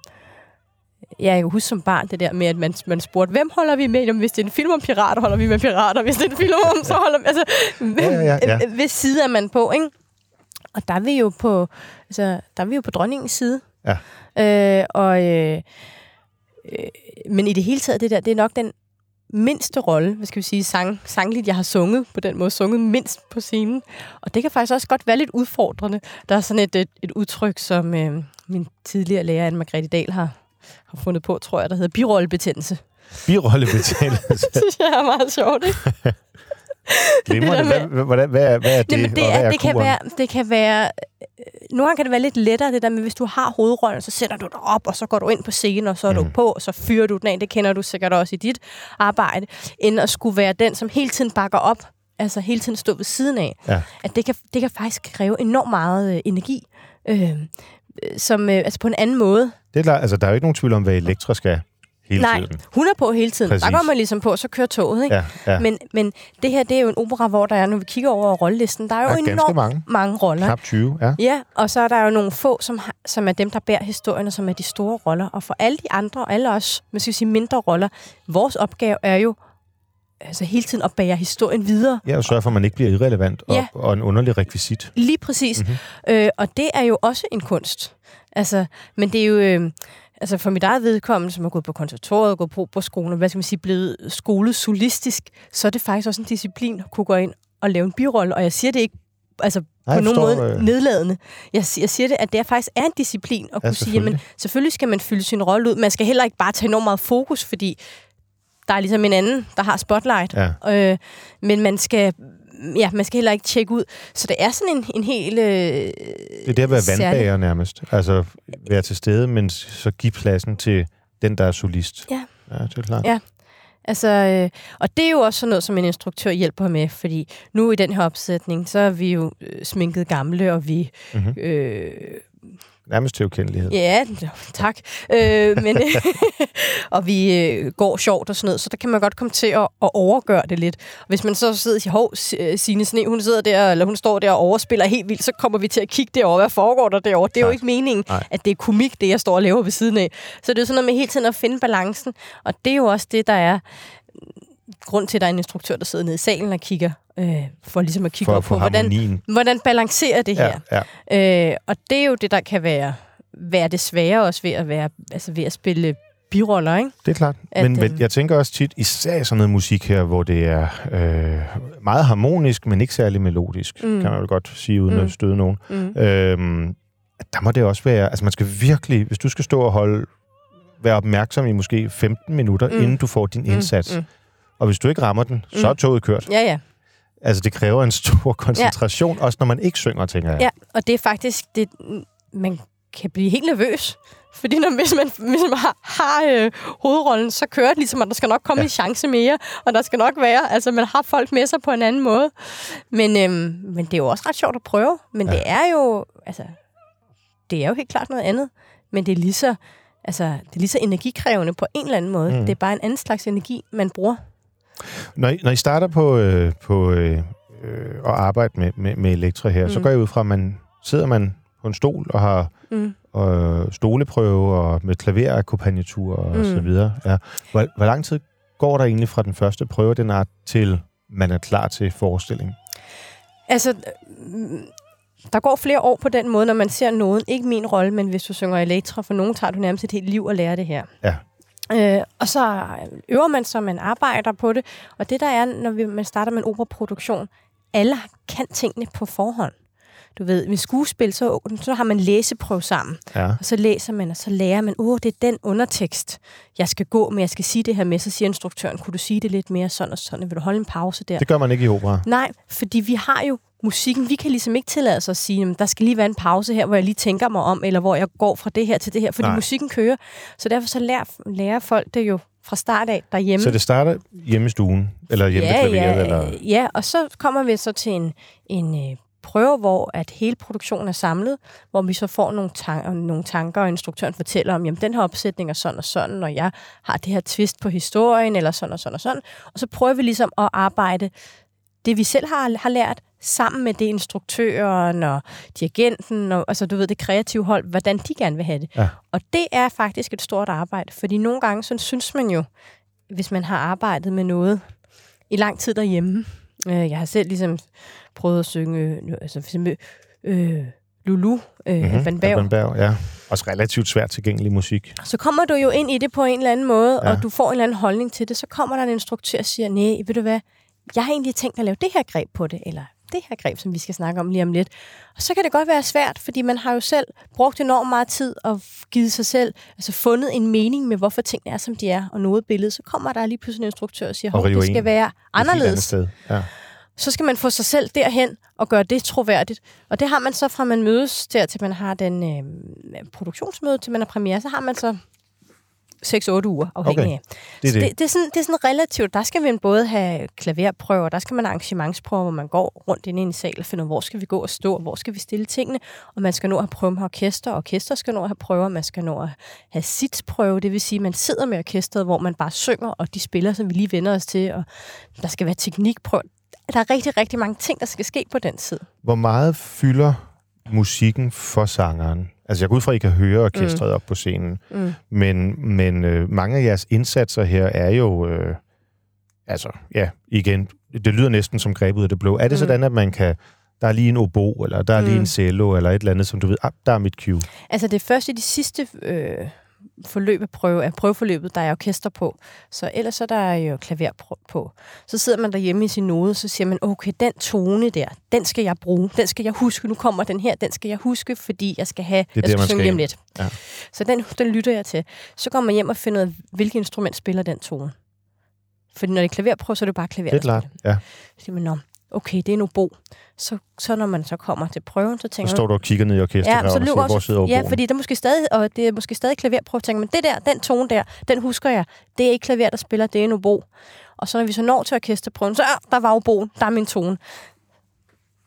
ja, jeg kan huske som barn det der med, at man, man spurgte, hvem holder vi med? Jamen, hvis det er en film om pirater, holder vi med pirater. Hvis det er en film om, så holder vi... Altså, Ja, ja, ja, ja. hvis side er man på, ikke? Og der er vi jo på, altså, der er vi jo på dronningens side. Ja. Øh, og, øh, øh, men i det hele taget, det der, det er nok den mindste rolle, hvad skal vi sige, sang, sangligt, jeg har sunget på den måde, sunget mindst på scenen. Og det kan faktisk også godt være lidt udfordrende. Der er sådan et, et, et udtryk, som øh, min tidligere lærer, Anne-Margrethe Dahl, har, har fundet på, tror jeg, der hedder birollebetændelse. Birollebetændelse. Det synes jeg er meget sjovt, ikke? Glimrende. Hvad, hvad, hvad, hvad, er, det, Jamen, det, og hvad er, det, kan være, det kan være... øh, Nogle gange kan det være lidt lettere, det der med, hvis du har hovedrollen, så sætter du dig op, og så går du ind på scenen, og så er mm. Du på, og så fyrer du den af. Det kender du sikkert også i dit arbejde. End at skulle være den, som hele tiden bakker op, altså hele tiden stå ved siden af. Ja. At det kan, det kan faktisk kræve enormt meget øh, energi, øh, som, øh, altså på en anden måde. Det er, altså, der er jo ikke nogen tvivl om, hvad Elektra skal hele Nej, tiden. hun er på hele tiden. Præcis. Der går man ligesom på, så kører toget, ikke? Ja, ja. Men, men det her, det er jo en opera, hvor der er, når vi kigger over rollelisten, der er jo Der er enormt mange. mange roller. Knap 20, ja. Ja, og så er der jo nogle få, som, har, som er dem, der bærer historien, og som er de store roller. Og for alle de andre, og alle os, man skal sige mindre roller, vores opgave er jo altså hele tiden at bære historien videre. Ja, og sørge for, at man ikke bliver irrelevant og, Ja. og en underlig rekvisit. Lige præcis. Mhm. Mm-hmm. Øh, og det er jo også en kunst. Altså, men det er jo... Øh, altså for mit eget vedkommende, som har gået på konservatoriet, gået på på skolen, hvad skal man sige, blevet skolet solistisk, så er det faktisk også en disciplin at kunne gå ind og lave en birolle. Og jeg siger det ikke altså, Nej, på nogen forstår, måde øh. nedladende. Jeg, jeg siger det, at det faktisk er en disciplin at kunne sige, selvfølgelig. selvfølgelig skal man fylde sin rolle ud. Man skal heller ikke bare tage enormt meget fokus, fordi der er ligesom en anden, der har spotlight. Ja. Øh, men man skal, ja, man skal heller ikke tjekke ud. Så det er sådan en, en helt... Øh, det er det at være vandbager nærmest. Altså være til stede, men så give pladsen til den, der er solist. Ja. Ja, det er klart. Ja. Altså, øh, og det er jo også sådan noget, som en instruktør hjælper med, fordi nu i den her opsætning, så er vi jo øh, sminket gamle, og vi mm-hmm. øh, Nærmest til ukendelighed. Ja, tak. Øh, men, og vi øh, går sjovt og sådan noget, så der kan man godt komme til at, at overgøre det lidt. Hvis man så sidder og siger, hov, øh, Signe Sne, hun sidder der, eller hun står der og overspiller helt vildt, så kommer vi til at kigge derover. Hvad foregår der derovre? Det er jo ikke meningen, Nej. at det er komik, det jeg står og laver ved siden af. Så det er sådan noget med hele tiden at finde balancen, og det er jo også det, der er grund til, at der er en instruktør, der sidder nede i salen og kigger, øh, for ligesom at kigge for, op på, hvordan, hvordan balancerer det her. Ja, ja. Øh, og det er jo det, der kan være, være det svære også ved at, være, altså ved at spille biroller, ikke? Det er klart. At, men øh, jeg tænker også tit, især sådan noget musik her, hvor det er øh, meget harmonisk, men ikke særlig melodisk, mm. kan man jo godt sige, uden mm. at støde nogen. Mm. Øhm, der må det også være, altså man skal virkelig, hvis du skal stå og holde, være opmærksom i måske 15 minutter, mm. inden du får din mm. indsats, mm. Og hvis du ikke rammer den, mm. så er toget kørt. Ja, ja. Altså, det kræver en stor koncentration, ja. også når man ikke synger, tænker jeg. Ja, og det er faktisk, det, man kan blive helt nervøs. Fordi når, hvis man, hvis man har, har øh, hovedrollen, så kører det ligesom, at der skal nok komme ja. en chance mere, og der skal nok være, altså man har folk med sig på en anden måde. Men, øhm, men det er jo også ret sjovt at prøve. Men ja. det er jo, altså, det er jo helt klart noget andet. Men det er lige så, altså, det er lige så energikrævende på en eller anden måde. Mm. Det er bare en anden slags energi, man bruger. Når I, når I starter på, øh, på øh, øh, at arbejde med, med, med Elektra her, mm. så går jeg ud fra, at man sidder man på en stol og har mm. og stoleprøve og med klaverakkompagnatur og mm. så videre. Ja. Hvor, hvor lang tid går der egentlig fra den første prøve, den art, til man er klar til forestilling? Altså, der går flere år på den måde, når man ser nogen. Ikke min rolle, men hvis du synger Elektra, for nogen tager du nærmest et helt liv at lære det her. Ja. Øh, og så øh, øver man sig, man arbejder på det. Og det der er, når vi, man starter med en operaproduktion, alle kan tingene på forhånd. Du ved, med skuespil, så, så har man læseprøve sammen. Ja. Og så læser man, og så lærer man, åh, det er den undertekst, jeg skal gå med, jeg skal sige det her med. Så siger instruktøren, kunne du sige det lidt mere sådan og sådan? Vil du holde en pause der? Det gør man ikke i opera. Nej, fordi vi har jo musikken, vi kan ligesom ikke tillade os at sige, at der skal lige være en pause her, hvor jeg lige tænker mig om, eller hvor jeg går fra det her til det her, fordi Nej. musikken kører. Så derfor så lærer, lærer folk det jo fra start af derhjemme. Så det starter hjemme i stuen, eller hjemme ja, klaveret? Ja, eller? ja, og så kommer vi så til en, en øh, prøve, hvor at hele produktionen er samlet, hvor vi så får nogle, tan- nogle tanker, og instruktøren fortæller om, jamen den her opsætning er sådan og sådan, og jeg har det her twist på historien, eller sådan og sådan og sådan. Og så prøver vi ligesom at arbejde det, vi selv har, har lært, sammen med det instruktøren og dirigenten, og, altså du ved, det kreative hold, hvordan de gerne vil have det. Ja. Og det er faktisk et stort arbejde, fordi nogle gange så synes man jo, hvis man har arbejdet med noget i lang tid derhjemme, jeg har selv ligesom prøvet at synge, øh, altså for eksempel, øh, Lulu, øh, mm-hmm. Van Berg. ja. Også relativt svært tilgængelig musik. Så kommer du jo ind i det på en eller anden måde, ja. og du får en eller anden holdning til det. Så kommer der en instruktør og siger, nej, ved du hvad, jeg har egentlig tænkt at lave det her greb på det, eller det her greb, som vi skal snakke om lige om lidt. Og så kan det godt være svært, fordi man har jo selv brugt enormt meget tid og givet sig selv, altså fundet en mening med, hvorfor tingene er, som de er, og noget billede. Så kommer der lige pludselig en instruktør og siger, at det skal være anderledes. Sted. Ja. Så skal man få sig selv derhen og gøre det troværdigt. Og det har man så fra man mødes der, til man har den øh, produktionsmøde, til man har premiere, så har man så 6-8 uger, afhængig okay. af. Det er, det. Det, det, er sådan, det er sådan relativt. Der skal man både have klaverprøver, der skal man have arrangementsprøver, hvor man går rundt ind i en sal og finder, hvor skal vi gå og stå, og hvor skal vi stille tingene. Og man skal nå at have prøve med orkester, og orkester skal nå at have prøver, man skal nå at have sitsprøve, det vil sige, at man sidder med orkestret, hvor man bare synger, og de spiller, som vi lige vender os til, og der skal være teknikprøver. Der er rigtig, rigtig mange ting, der skal ske på den tid. Hvor meget fylder musikken for sangeren? Altså, jeg går ud fra, at I kan høre orkestret mm. op på scenen, mm. men, men øh, mange af jeres indsatser her er jo, øh, altså, ja, igen, det lyder næsten som grebet ud af det blå. Er det mm. sådan, at man kan, der er lige en obo, eller der er mm. lige en cello, eller et eller andet, som du ved, ah, der er mit cue? Altså, det først i de sidste... Øh forløb af, prøve, af prøveforløbet, der er orkester på. Så ellers så der er jo klaver på. Så sidder man derhjemme i sin node, så siger man, okay, den tone der, den skal jeg bruge, den skal jeg huske, nu kommer den her, den skal jeg huske, fordi jeg skal have, det jeg skal synge hjem lidt. Ja. Så den, den lytter jeg til. Så går man hjem og finder ud af, hvilket instrument spiller den tone. Fordi når det er klaverprøve, så er det bare klaver. Det er klart, ja. Så siger man, Nå, okay, det er en obo. Så, så når man så kommer til prøven, så tænker Så står du og kigger ned i orkestret Ja, og så siger, løber hvor sidder Ja, fordi der er måske stadig, og det er måske stadig klaverprøve, tænker man, det der, den tone der, den husker jeg. Det er ikke klaver, der spiller, det er en obo. Og så når vi så når til orkesterprøven, så ah, der var oboen, der er min tone. Og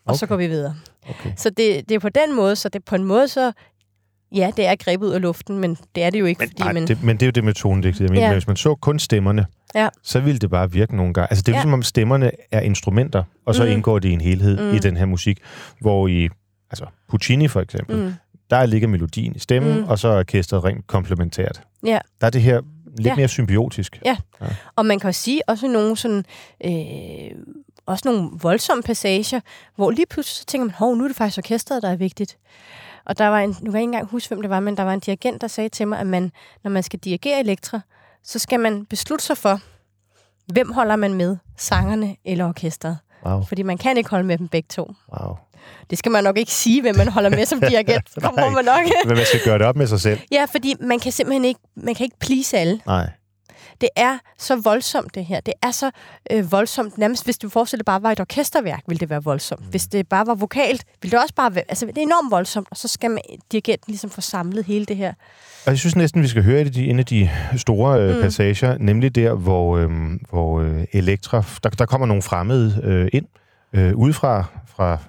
okay. så går vi videre. Okay. Så det, det er på den måde, så det på en måde så, ja, det er grebet ud af luften, men det er det jo ikke, Men, fordi nej, man... det, men det er jo det med tonedigtet. Jeg mener, Ja. ja. hvis man så kun stemmerne, Ja. så ville det bare virke nogle gange. Altså, det er Ja. ja. ligesom om stemmerne er instrumenter, og så Mm. indgår det i en helhed Mm. i den her musik, hvor i altså Puccini for eksempel, mm. Der ligger melodien i stemmen, Mm. og så er orkestret rent komplementært. Ja. Der er det her lidt Ja. ja. mere symbiotisk. Ja. Og man kan jo sige også nogle sådan... Øh, også nogle voldsomme passager, hvor lige pludselig så tænker man, hov, nu er det faktisk orkestret, der er vigtigt. Og der var en, nu kan jeg ikke engang huske, hvem det var, men der var en dirigent, der sagde til mig, at man, når man skal dirigere Elektra, så skal man beslutte sig for, hvem holder man med, sangerne eller orkestret. Wow, Fordi man kan ikke holde med dem begge to. wow. Det skal man nok ikke sige, hvem man holder med som dirigent. Så kommer Nej. man nok. Men man skal gøre det op med sig selv. Ja, fordi man kan simpelthen ikke, man kan ikke please alle. Nej. Det er så voldsomt, det her. Det er så øh, voldsomt. Nærmest, hvis du forestiller det bare var et orkesterværk, ville det være voldsomt. Hvis det bare var vokalt, ville det også bare være... Altså, det er enormt voldsomt, og så skal man, dirigenten ligesom få samlet hele det her. Og jeg synes næsten, vi skal høre et af de, en af de store øh, Mm. mm. passager, nemlig der, hvor, øh, hvor øh, Elektra... Der, der kommer nogle fremmede øh, ind, øh, udefra fra et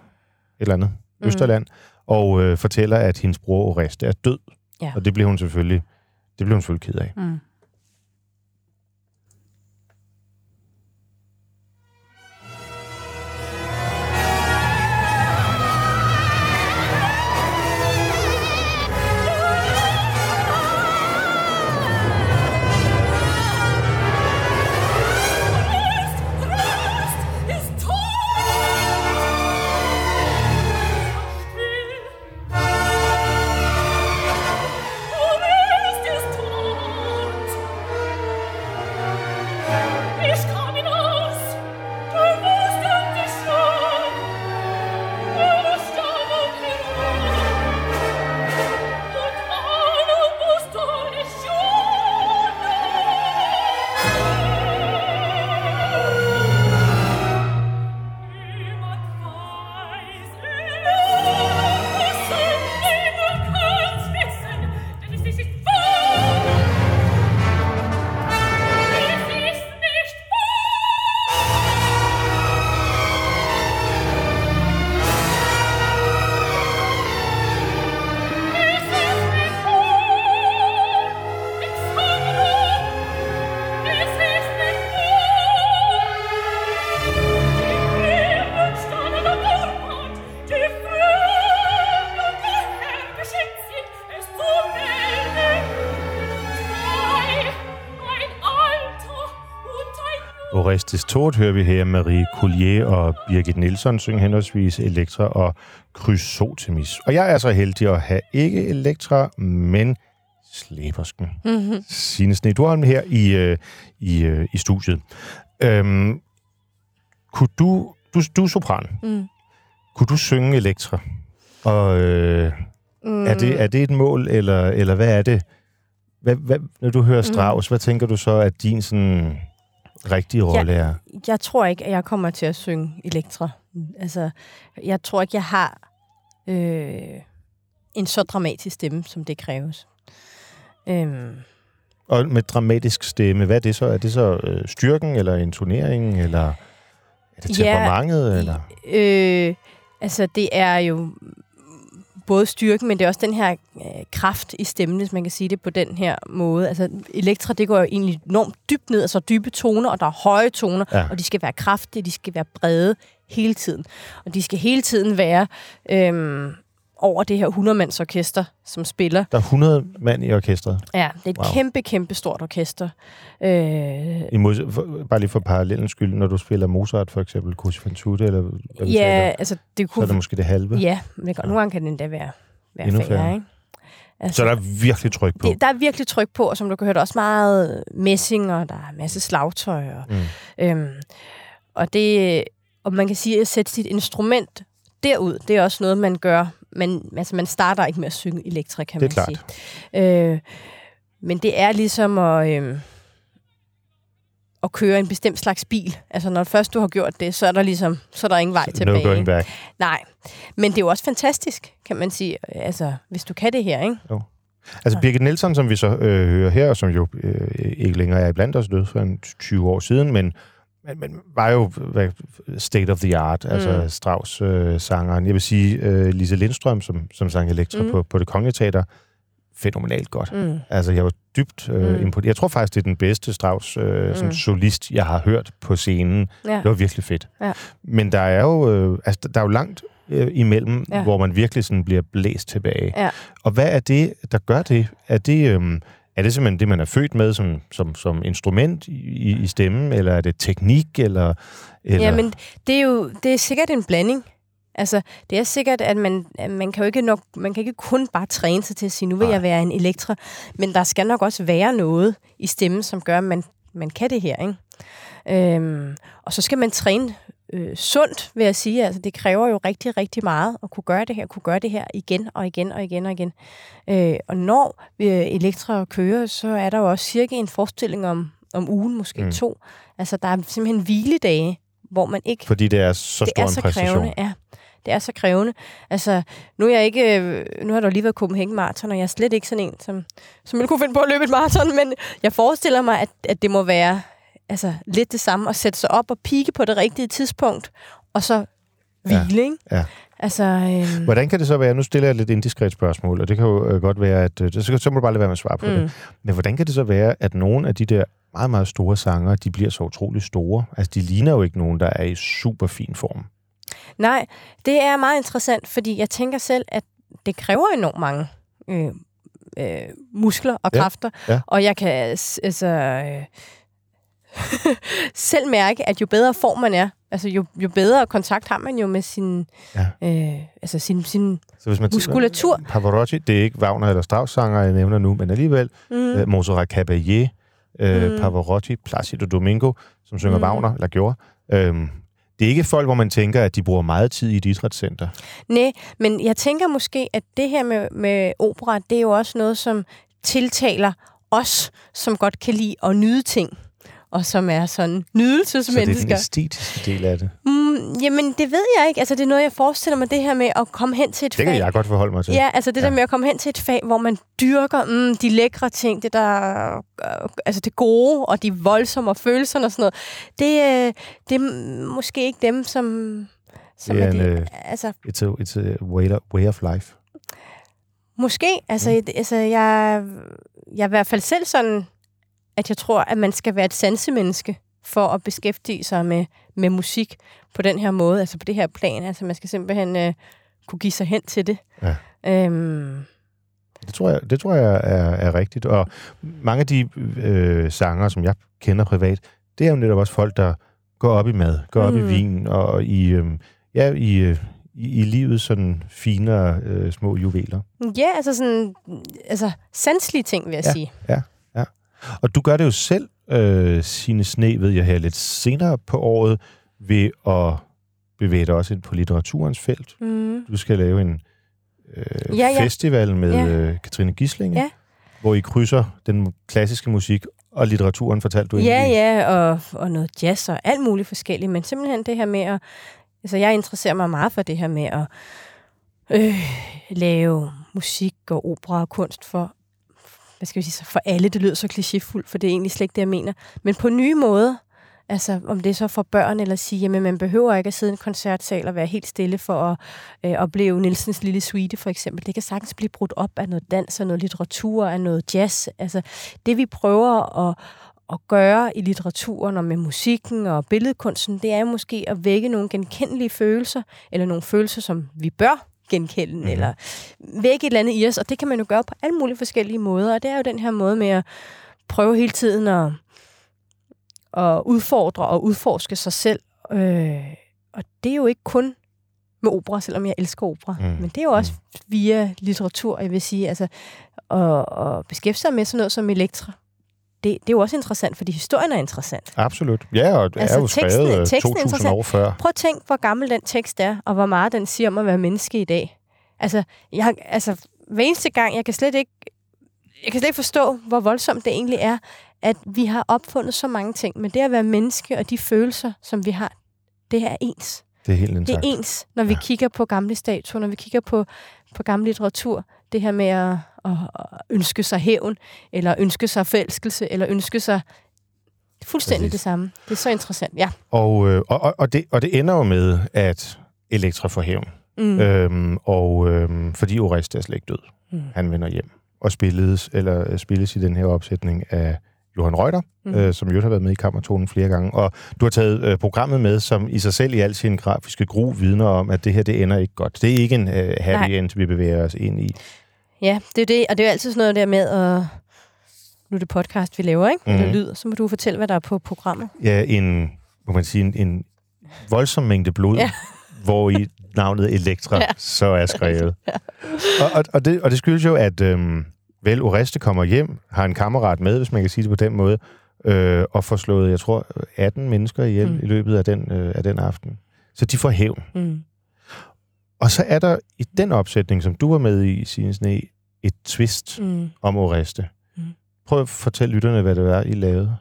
eller andet Mm. Østerland, og øh, fortæller, at hendes bror Oreste er død. Ja. Og det bliver hun selvfølgelig, det bliver hun selvfølgelig ked af. Mm. Orestes Tort hører vi her Marie Collier og Birgit Nielsen synge henholdsvis Elektra og Chrysotemis. Og jeg er så heldig at have ikke Elektra, men Slæbersken. Mm-hmm. Signe Snedorm her i, øh, i, øh, i studiet. Øhm, kunne du, du, du er sopran. Mm. Kunne du synge Elektra? Og øh, Mm. er, det, er det et mål, eller, eller hvad er det? Hvad, hvad, når du hører Strauss, hvad tænker du så, at din sådan, rigtige rolle er? Jeg tror ikke, at jeg kommer til at synge Elektra. Altså, jeg tror ikke, jeg har øh, en så dramatisk stemme, som det kræves. Øhm, Og med dramatisk stemme, hvad er det så? Er det så øh, styrken, eller intoneringen, eller er det Ja, temperamentet? eller? øh, altså, det er jo både styrken, men det er også den her øh, kraft i stemmen, hvis man kan sige det på den her måde. Altså, Elektra, det går jo egentlig enormt dybt ned, altså dybe toner, og der er høje toner, Ja. og de skal være kraftige, de skal være brede hele tiden. Og de skal hele tiden være øhm, over det her 100-mands orkester, som spiller. Der er 100 mand i orkestret. Ja, det er et Wow. kæmpe, kæmpe stort orkester. Øh, I mod, for, bare lige for parallellens skyld, når du spiller Mozart for eksempel, Così fan tutte, eller hvad ja, taler, altså det så kunne... er det måske det halve. Ja, men det kan, nogle gange kan det endda være, være Endnu færre, færre. ikke? Altså, Så der er virkelig tryk på. det, der er virkelig tryk på, og som du kan høre, der er også meget messing, og der er masse slagtøj. Og, Mm. øhm, og, det, og man kan sige, at sætte sit instrument derud, det er også noget, man gør. Man, altså, man starter ikke med at synge elektrik, kan Det er man klart. sige. Øh, men det er ligesom at... Øh, at køre en bestemt slags bil. Altså når først du har gjort det, så er der ligesom, så er der ingen vej No tilbage. going back. Nej, men det er jo også fantastisk, kan man sige. Altså, hvis du kan det her, ikke? Altså Birgit Nielsen, som vi så øh, hører her, og som jo øh, ikke længere er iblandt os død for en 20 år siden, men, men, men var jo hvad, state of the art, altså Mm. Strauss øh. Jeg vil sige, øh, Lise Lindstrøm, som, som sang Elektra Mm. på, på det kongelige teater, fænomenalt godt. Mm. Altså, jeg var dybt øh, Mm. imponeret. Jeg tror faktisk, det er den bedste Strauss øh, sådan Mm. solist, jeg har hørt på scenen. Ja. Det var virkelig fedt. Ja. Men der er jo, øh, altså, der er jo langt øh, imellem, ja. hvor man virkelig sådan bliver blæst tilbage. Ja. Og hvad er det, der gør det? Er det, øh, er det simpelthen det, man er født med som, som, som instrument i, i stemmen, eller er det teknik, eller... eller... Ja, men det er jo det er sikkert en blanding. Altså, det er sikkert, at man, man kan jo ikke nok, man kan ikke kun bare træne sig til at sige, nu vil Nej. jeg være en elektra, men der skal nok også være noget i stemmen, som gør, at man, man kan det her, ikke? Øhm, og så skal man træne øh, sundt, vil jeg sige. Altså, det kræver jo rigtig, rigtig meget at kunne gøre det her, kunne gøre det her igen og igen og igen og igen. Øh, og når vi elektra kører, så er der jo også cirka en forestilling om, om ugen, måske mm. To. Altså, der er simpelthen hviledage, hvor man ikke Fordi det er så det stor er en så præstation. krævende, ja. Det er så krævende. Altså, nu er jeg ikke... øh, Nu har der lige været Copenhagen Marathon, og jeg er slet ikke sådan en, som, som ville kunne finde på at løbe et maraton, men jeg forestiller mig, at, at det må være altså, lidt det samme at sætte sig op og pike på det rigtige tidspunkt, og så hvile, Ja. ikke? Ja. Altså, øhm, Hvordan kan det så være, nu stiller jeg et lidt indiskret spørgsmål, og det kan jo øh, godt være, at øh, så, så må du bare lade være med at svare på mm. det. Men hvordan kan det så være, at nogle af de der meget, meget store sanger, de bliver så utrolig store? Altså, de ligner jo ikke nogen, der er i super fin form. nej, det er meget interessant, fordi jeg tænker selv, at det kræver enormt mange øh, øh, muskler og Ja, kræfter, ja. og jeg kan altså... Øh, selv mærke, at jo bedre form man er, altså jo, jo bedre kontakt har man jo med sin, Ja. øh, altså sin, sin Så hvis man muskulatur. Pavarotti, det er ikke Wagner eller Strauss-sanger, jeg nævner nu, men alligevel, Mm. øh, Montserrat Caballé, øh, Mm. Pavarotti, Placido Domingo, som synger Mm. Wagner, eller gjorde. Øhm, det er ikke folk, hvor man tænker, at de bruger meget tid i et idrætscenter. Nej, men jeg tænker måske, at det her med, med opera, det er jo også noget, som tiltaler os, som godt kan lide at nyde ting, og som er sådan Så det er den nydelsesmennesker. æstetiske del af det. Mm, jamen, det ved jeg ikke. Altså, det er noget, jeg forestiller mig, det her med at komme hen til et Det fag. kan jeg godt forholde mig til. Ja, altså det ja. Der med at komme hen til et fag, hvor man dyrker mm, de lækre ting, det der, øh, altså det gode og de voldsomme og følelserne og sådan noget. Det, øh, det er måske ikke dem, som, som Det er en, det. øh, Altså, It's a, it's a way, way of life. måske. Altså, mm. altså jeg, jeg er i hvert fald selv sådan, at jeg tror, at man skal være et sansemenneske for at beskæftige sig med, med musik på den her måde, altså på det her plan. Altså man skal simpelthen øh, kunne give sig hen til det. Ja. Øhm, Det tror jeg, det tror jeg er, er rigtigt. Og mange af de øh, sanger, som jeg kender privat, det er jo netop også folk, der går op i mad, går op Mm. i vin og i, øh, ja, i, øh, i, i livet sådan finere øh, små juveler. Ja, altså sådan, altså sanselige ting, vil jeg Ja. sige. Og du gør det jo selv, øh, sine sne, ved jeg her lidt senere på året, ved at bevæge dig også ind på litteraturens felt. Mm. Du skal lave en øh, Ja, ja. festival med Ja. øh, Katrine Gislinge, Ja. hvor I krydser den klassiske musik og litteraturen, fortalte du Ja, egentlig. ja, og, og noget jazz og alt muligt forskelligt, men simpelthen det her med at, altså jeg interesserer mig meget for det her med at øh, lave musik og opera og kunst for, hvad skal vi sige, så for alle, det lyder så klichéfuldt, for det er egentlig slet ikke det, jeg mener, men på nye måder, Altså, om det er så for børn, eller sige, jamen, man behøver ikke at sidde i en koncertsal og være helt stille for at øh, opleve Nielsens lille suite, for eksempel. Det kan sagtens blive brudt op af noget dans, og noget litteratur, af noget jazz. Altså, det vi prøver at, at gøre i litteraturen og med musikken og billedkunsten, det er måske at vække nogle genkendelige følelser, eller nogle følelser, som vi bør genkende, mm. Eller vække et eller andet i os, og det kan man jo gøre på alle mulige forskellige måder, og det er jo den her måde med at prøve hele tiden at, at udfordre og udforske sig selv, øh, og det er jo ikke kun med opera, selvom jeg elsker opera, Mm. mm. men det er jo også via litteratur, jeg vil sige, altså at, at beskæftige sig med sådan noget som Elektra. Det, det er jo også interessant, fordi historien er interessant. Absolut. Ja, og det Altså, er jo teksten- skrevet øh, teksten er 2000 interessant. år før. Prøv at tænk, hvor gammel den tekst er, og hvor meget den siger om at være menneske i dag. Altså, jeg, altså hver eneste gang, jeg kan slet ikke jeg kan slet ikke forstå, hvor voldsomt det egentlig er, at vi har opfundet så mange ting, men det at være menneske og de følelser, som vi har, det er ens. Det er helt Det intakt. er ens, når vi Ja. kigger på gamle statuer, når vi kigger på, på gammel litteratur. Det her med at, at, ønske sig hævn, eller ønske sig forelskelse, eller ønske sig fuldstændig Præcis. det samme. Det er så interessant, ja. Og, øh, og, og, og, det, og det ender jo med, at Elektra får hævn. Mm. Øhm, og øhm, fordi Oreste er slet ikke død. Mm. Han vender hjem og spilledes, eller øh, spilles i den her opsætning af Johan Reuter, mm. øh, som jo har været med i Kammertonen flere gange. Og du har taget øh, programmet med, som i sig selv i al sin grafiske gru vidner om, at det her, det ender ikke godt. Det er ikke en øh, happy Nej. end, vi bevæger os ind i. Ja, det er det, og det er jo altid sådan noget der med at... Nu er det podcast, vi laver, ikke? Mm. Mhm. Eller lyd, så må du fortælle, hvad der er på programmet. Ja, en, må man sige, en, en voldsom mængde blod, Ja. ja. hvor i navnet Elektra Ja. ja. så er skrevet. og, og, og, det, og det skyldes jo, at øhm, vel Oreste kommer hjem, har en kammerat med, hvis man kan sige det på den måde, øh, og får slået, jeg tror, 18 mennesker ihjel mm. i løbet af den, øh, af den aften. Så de får hævn. Mm. Og så er der i den opsætning, som du var med i, Signe Sne, et twist Mm. om Oreste. Mm. Prøv at fortælle lytterne, hvad det var, I lavede.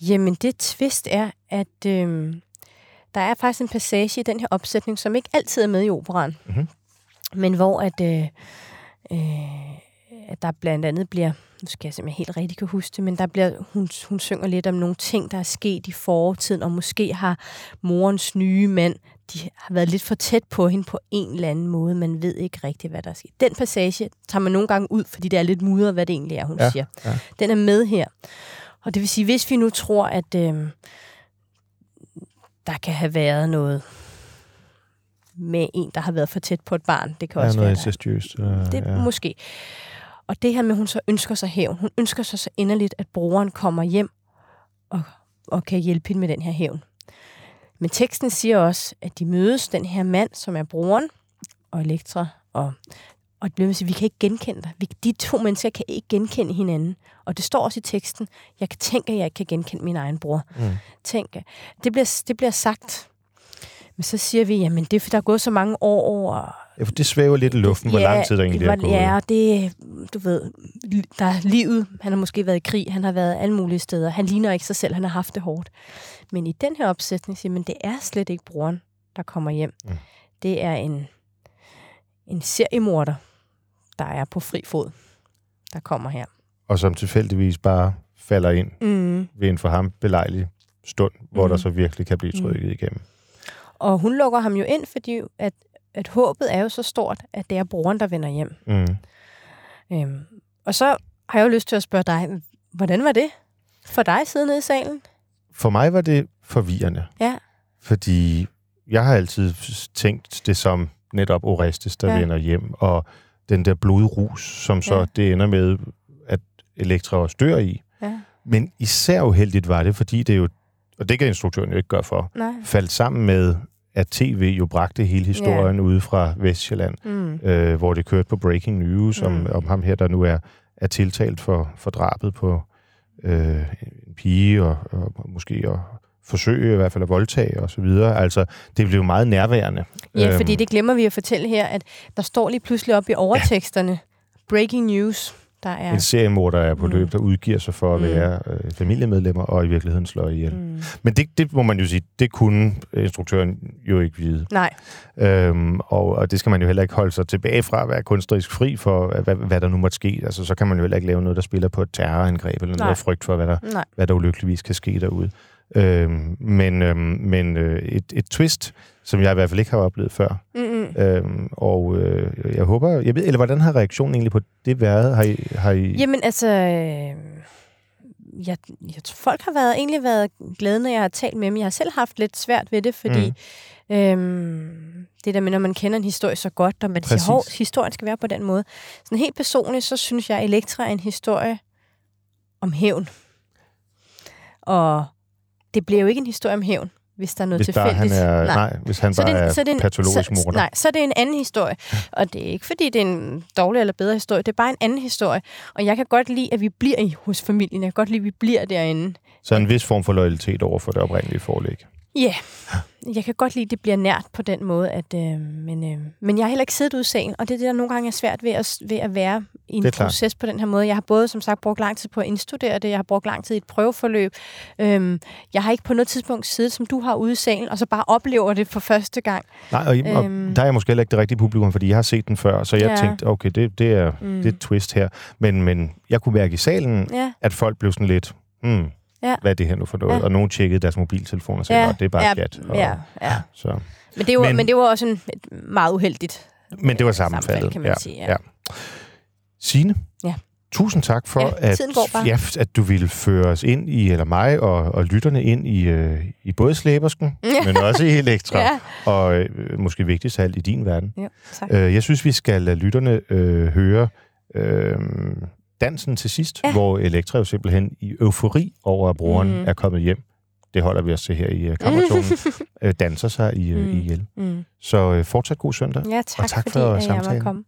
Jamen, det twist er, at øhm, der er faktisk en passage i den her opsætning, som ikke altid er med i operan, Mhm. men hvor at, øh, øh, at der blandt andet bliver, nu skal jeg simpelthen helt rigtig kan huske det, men der bliver, hun, hun synger lidt om nogle ting, der er sket i fortiden, og måske har morens nye mand, de har været lidt for tæt på hende på en eller anden måde, man ved ikke rigtigt, hvad der er sket. Den passage tager man nogle gange ud, fordi det er lidt mudret, hvad det egentlig er, hun Ja, siger. ja. Den er med her. Og det vil sige, hvis vi nu tror, at øh, der kan have været noget med en, der har været for tæt på et barn, det kan er også noget være, incestuøst. Øh, det ja. ja. måske. Og det her med, at hun så ønsker sig hævn. Hun ønsker sig så inderligt, at broren kommer hjem og, og kan hjælpe hende med den her hævn. Men teksten siger også, at de mødes, den her mand, som er broren, og Elektra, og, og det vil sige, vi kan ikke genkende dig. Vi, de to mennesker kan ikke genkende hinanden. Og det står også i teksten, jeg kan tænke, at jeg ikke kan genkende min egen bror. Mm. Tænk, det bliver, det bliver sagt. Men så siger vi, jamen det er, for der er gået så mange år, og Ja, for det svæver lidt i luften, hvor lang tid der egentlig er hvor- gået. Ja, det, du ved, der er livet. Han har måske været i krig, han har været alle mulige steder. Han ligner ikke sig selv, han har haft det hårdt. Men i den her opsætning siger man, det er slet ikke broren, der kommer hjem. Mm. Det er en, en seriemorder, der er på fri fod, der kommer her. Og som tilfældigvis bare falder ind Mm. ved en for ham belejlig stund, hvor Mhm. der så virkelig kan blive Mhm. trykket igennem. Og hun lukker ham jo ind, fordi at, at håbet er jo så stort, at det er broren, der vender hjem. Mm. Øhm, og så har jeg jo lyst til at spørge dig, hvordan var det for dig sidde nede i salen? For mig var det forvirrende, Ja. fordi jeg har altid tænkt det som netop Orestes, der Ja. vender hjem, og den der blodrus, som så Ja. det ender med, at Elektra også dør i. Ja. Men især uheldigt var det, fordi det jo, og det kan instruktøren jo ikke gøre for, Nej. faldt sammen med, at tv jo bragte hele historien ja. ude fra Vestjylland. Mm. øh, hvor det kørte på Breaking News mm. om, om ham her, der nu er, er tiltalt for, for drabet på øh, en pige, og, og måske at forsøge i hvert fald at voldtage og så videre. Altså, det blev meget nærværende. Ja, Øhm, fordi det glemmer vi at fortælle her, at der står lige pludselig op i overteksterne, breaking news, der er... En seriemorder er på Mm. løb, der udgiver sig for at Mm. være øh, familiemedlemmer, og i virkeligheden slår ihjel. Mm. Men det, det må man jo sige, det kunne instruktøren jo ikke vide. Nej, Øhm, og, og det skal man jo heller ikke holde sig tilbage fra at være kunstnerisk fri for, hvad, hvad der nu måtte ske. Altså, så kan man jo heller ikke lave noget, der spiller på et terrorangreb, eller Nej. noget frygt for, hvad der, nej. hvad der ulykkeligvis kan ske derude. Øhm, men øhm, men øh, et, et twist, som jeg i hvert fald ikke har oplevet før. Mm-mm. Øhm, og øh, jeg håber, jeg ved, eller hvordan har reaktionen egentlig på det været? Har I, har I Jamen altså, øh, jeg, jeg tror, folk har været, egentlig været glade, når jeg har talt med dem. Jeg har selv haft lidt svært ved det, fordi mm. øhm, det der med, når man kender en historie så godt, og man Præcis. siger, hov, historien skal være på den måde. Sådan helt personligt, så synes jeg, at Elektra er en historie om hævn. Og det bliver jo ikke en historie om hævn, hvis der er noget hvis bare tilfældigt. han er, nej. nej, hvis han Så bare det, er, så det er en, patologisk så, morder. Nej, så er det en anden historie. Og det er ikke, fordi det er en dårlig eller bedre historie. Det er bare en anden historie. Og jeg kan godt lide, at vi bliver i, hos familien. Jeg kan godt lide, at vi bliver derinde. Så en vis form for loyalitet over for det oprindelige forlæg. Ja, jeg kan godt lide, at det bliver nært på den måde, at, øh, men, øh, men jeg har heller ikke siddet ude i salen, og det er det, der nogle gange er svært ved at, ved at være i en proces på den her måde. Jeg har både, som sagt, brugt lang tid på at indstudere det, jeg har brugt lang tid i et prøveforløb. Øhm, jeg har ikke på noget tidspunkt siddet, som du har ude i salen, og så bare oplever det for første gang. Nej, og, og Øhm. der er jeg måske heller ikke det rigtige publikum, fordi jeg har set den før, så jeg Ja. tænkte, okay, det, det, er, Mm. det er et twist her. Men, men jeg kunne mærke i salen, Ja, at folk blev sådan lidt, hmm, Ja. hvad er det her nu for noget? Ja. Og nogen tjekkede deres mobiltelefoner og sagde, Ja. "Nå, det er bare Ja. pjat. Og, ja, ja. Så. Men det var, Men- men, det var også en, et meget uheldigt Men det var øh, sammenfaldet. sammenfald, kan man ja. sige. Ja. Signe, Ja. tusind tak for, Ja, at, ja, at du ville føre os ind i, eller mig og, og lytterne ind i, øh, i både slæbersken, Ja. men også i Elektra, Ja, og øh, måske vigtigst af alt i din verden. ja tak. Øh, jeg synes, vi skal lade lytterne øh, høre øh, dansen til sidst, ja. Hvor Elektra jo simpelthen i eufori over, at broren mm. Er kommet hjem. Det holder vi os til her i uh, kammertonen. øh, danser sig i, øh, Mm. ihjel. Mm. Så øh, fortsat god søndag. Ja, tak, tak fordi for jeg samtalen. komme.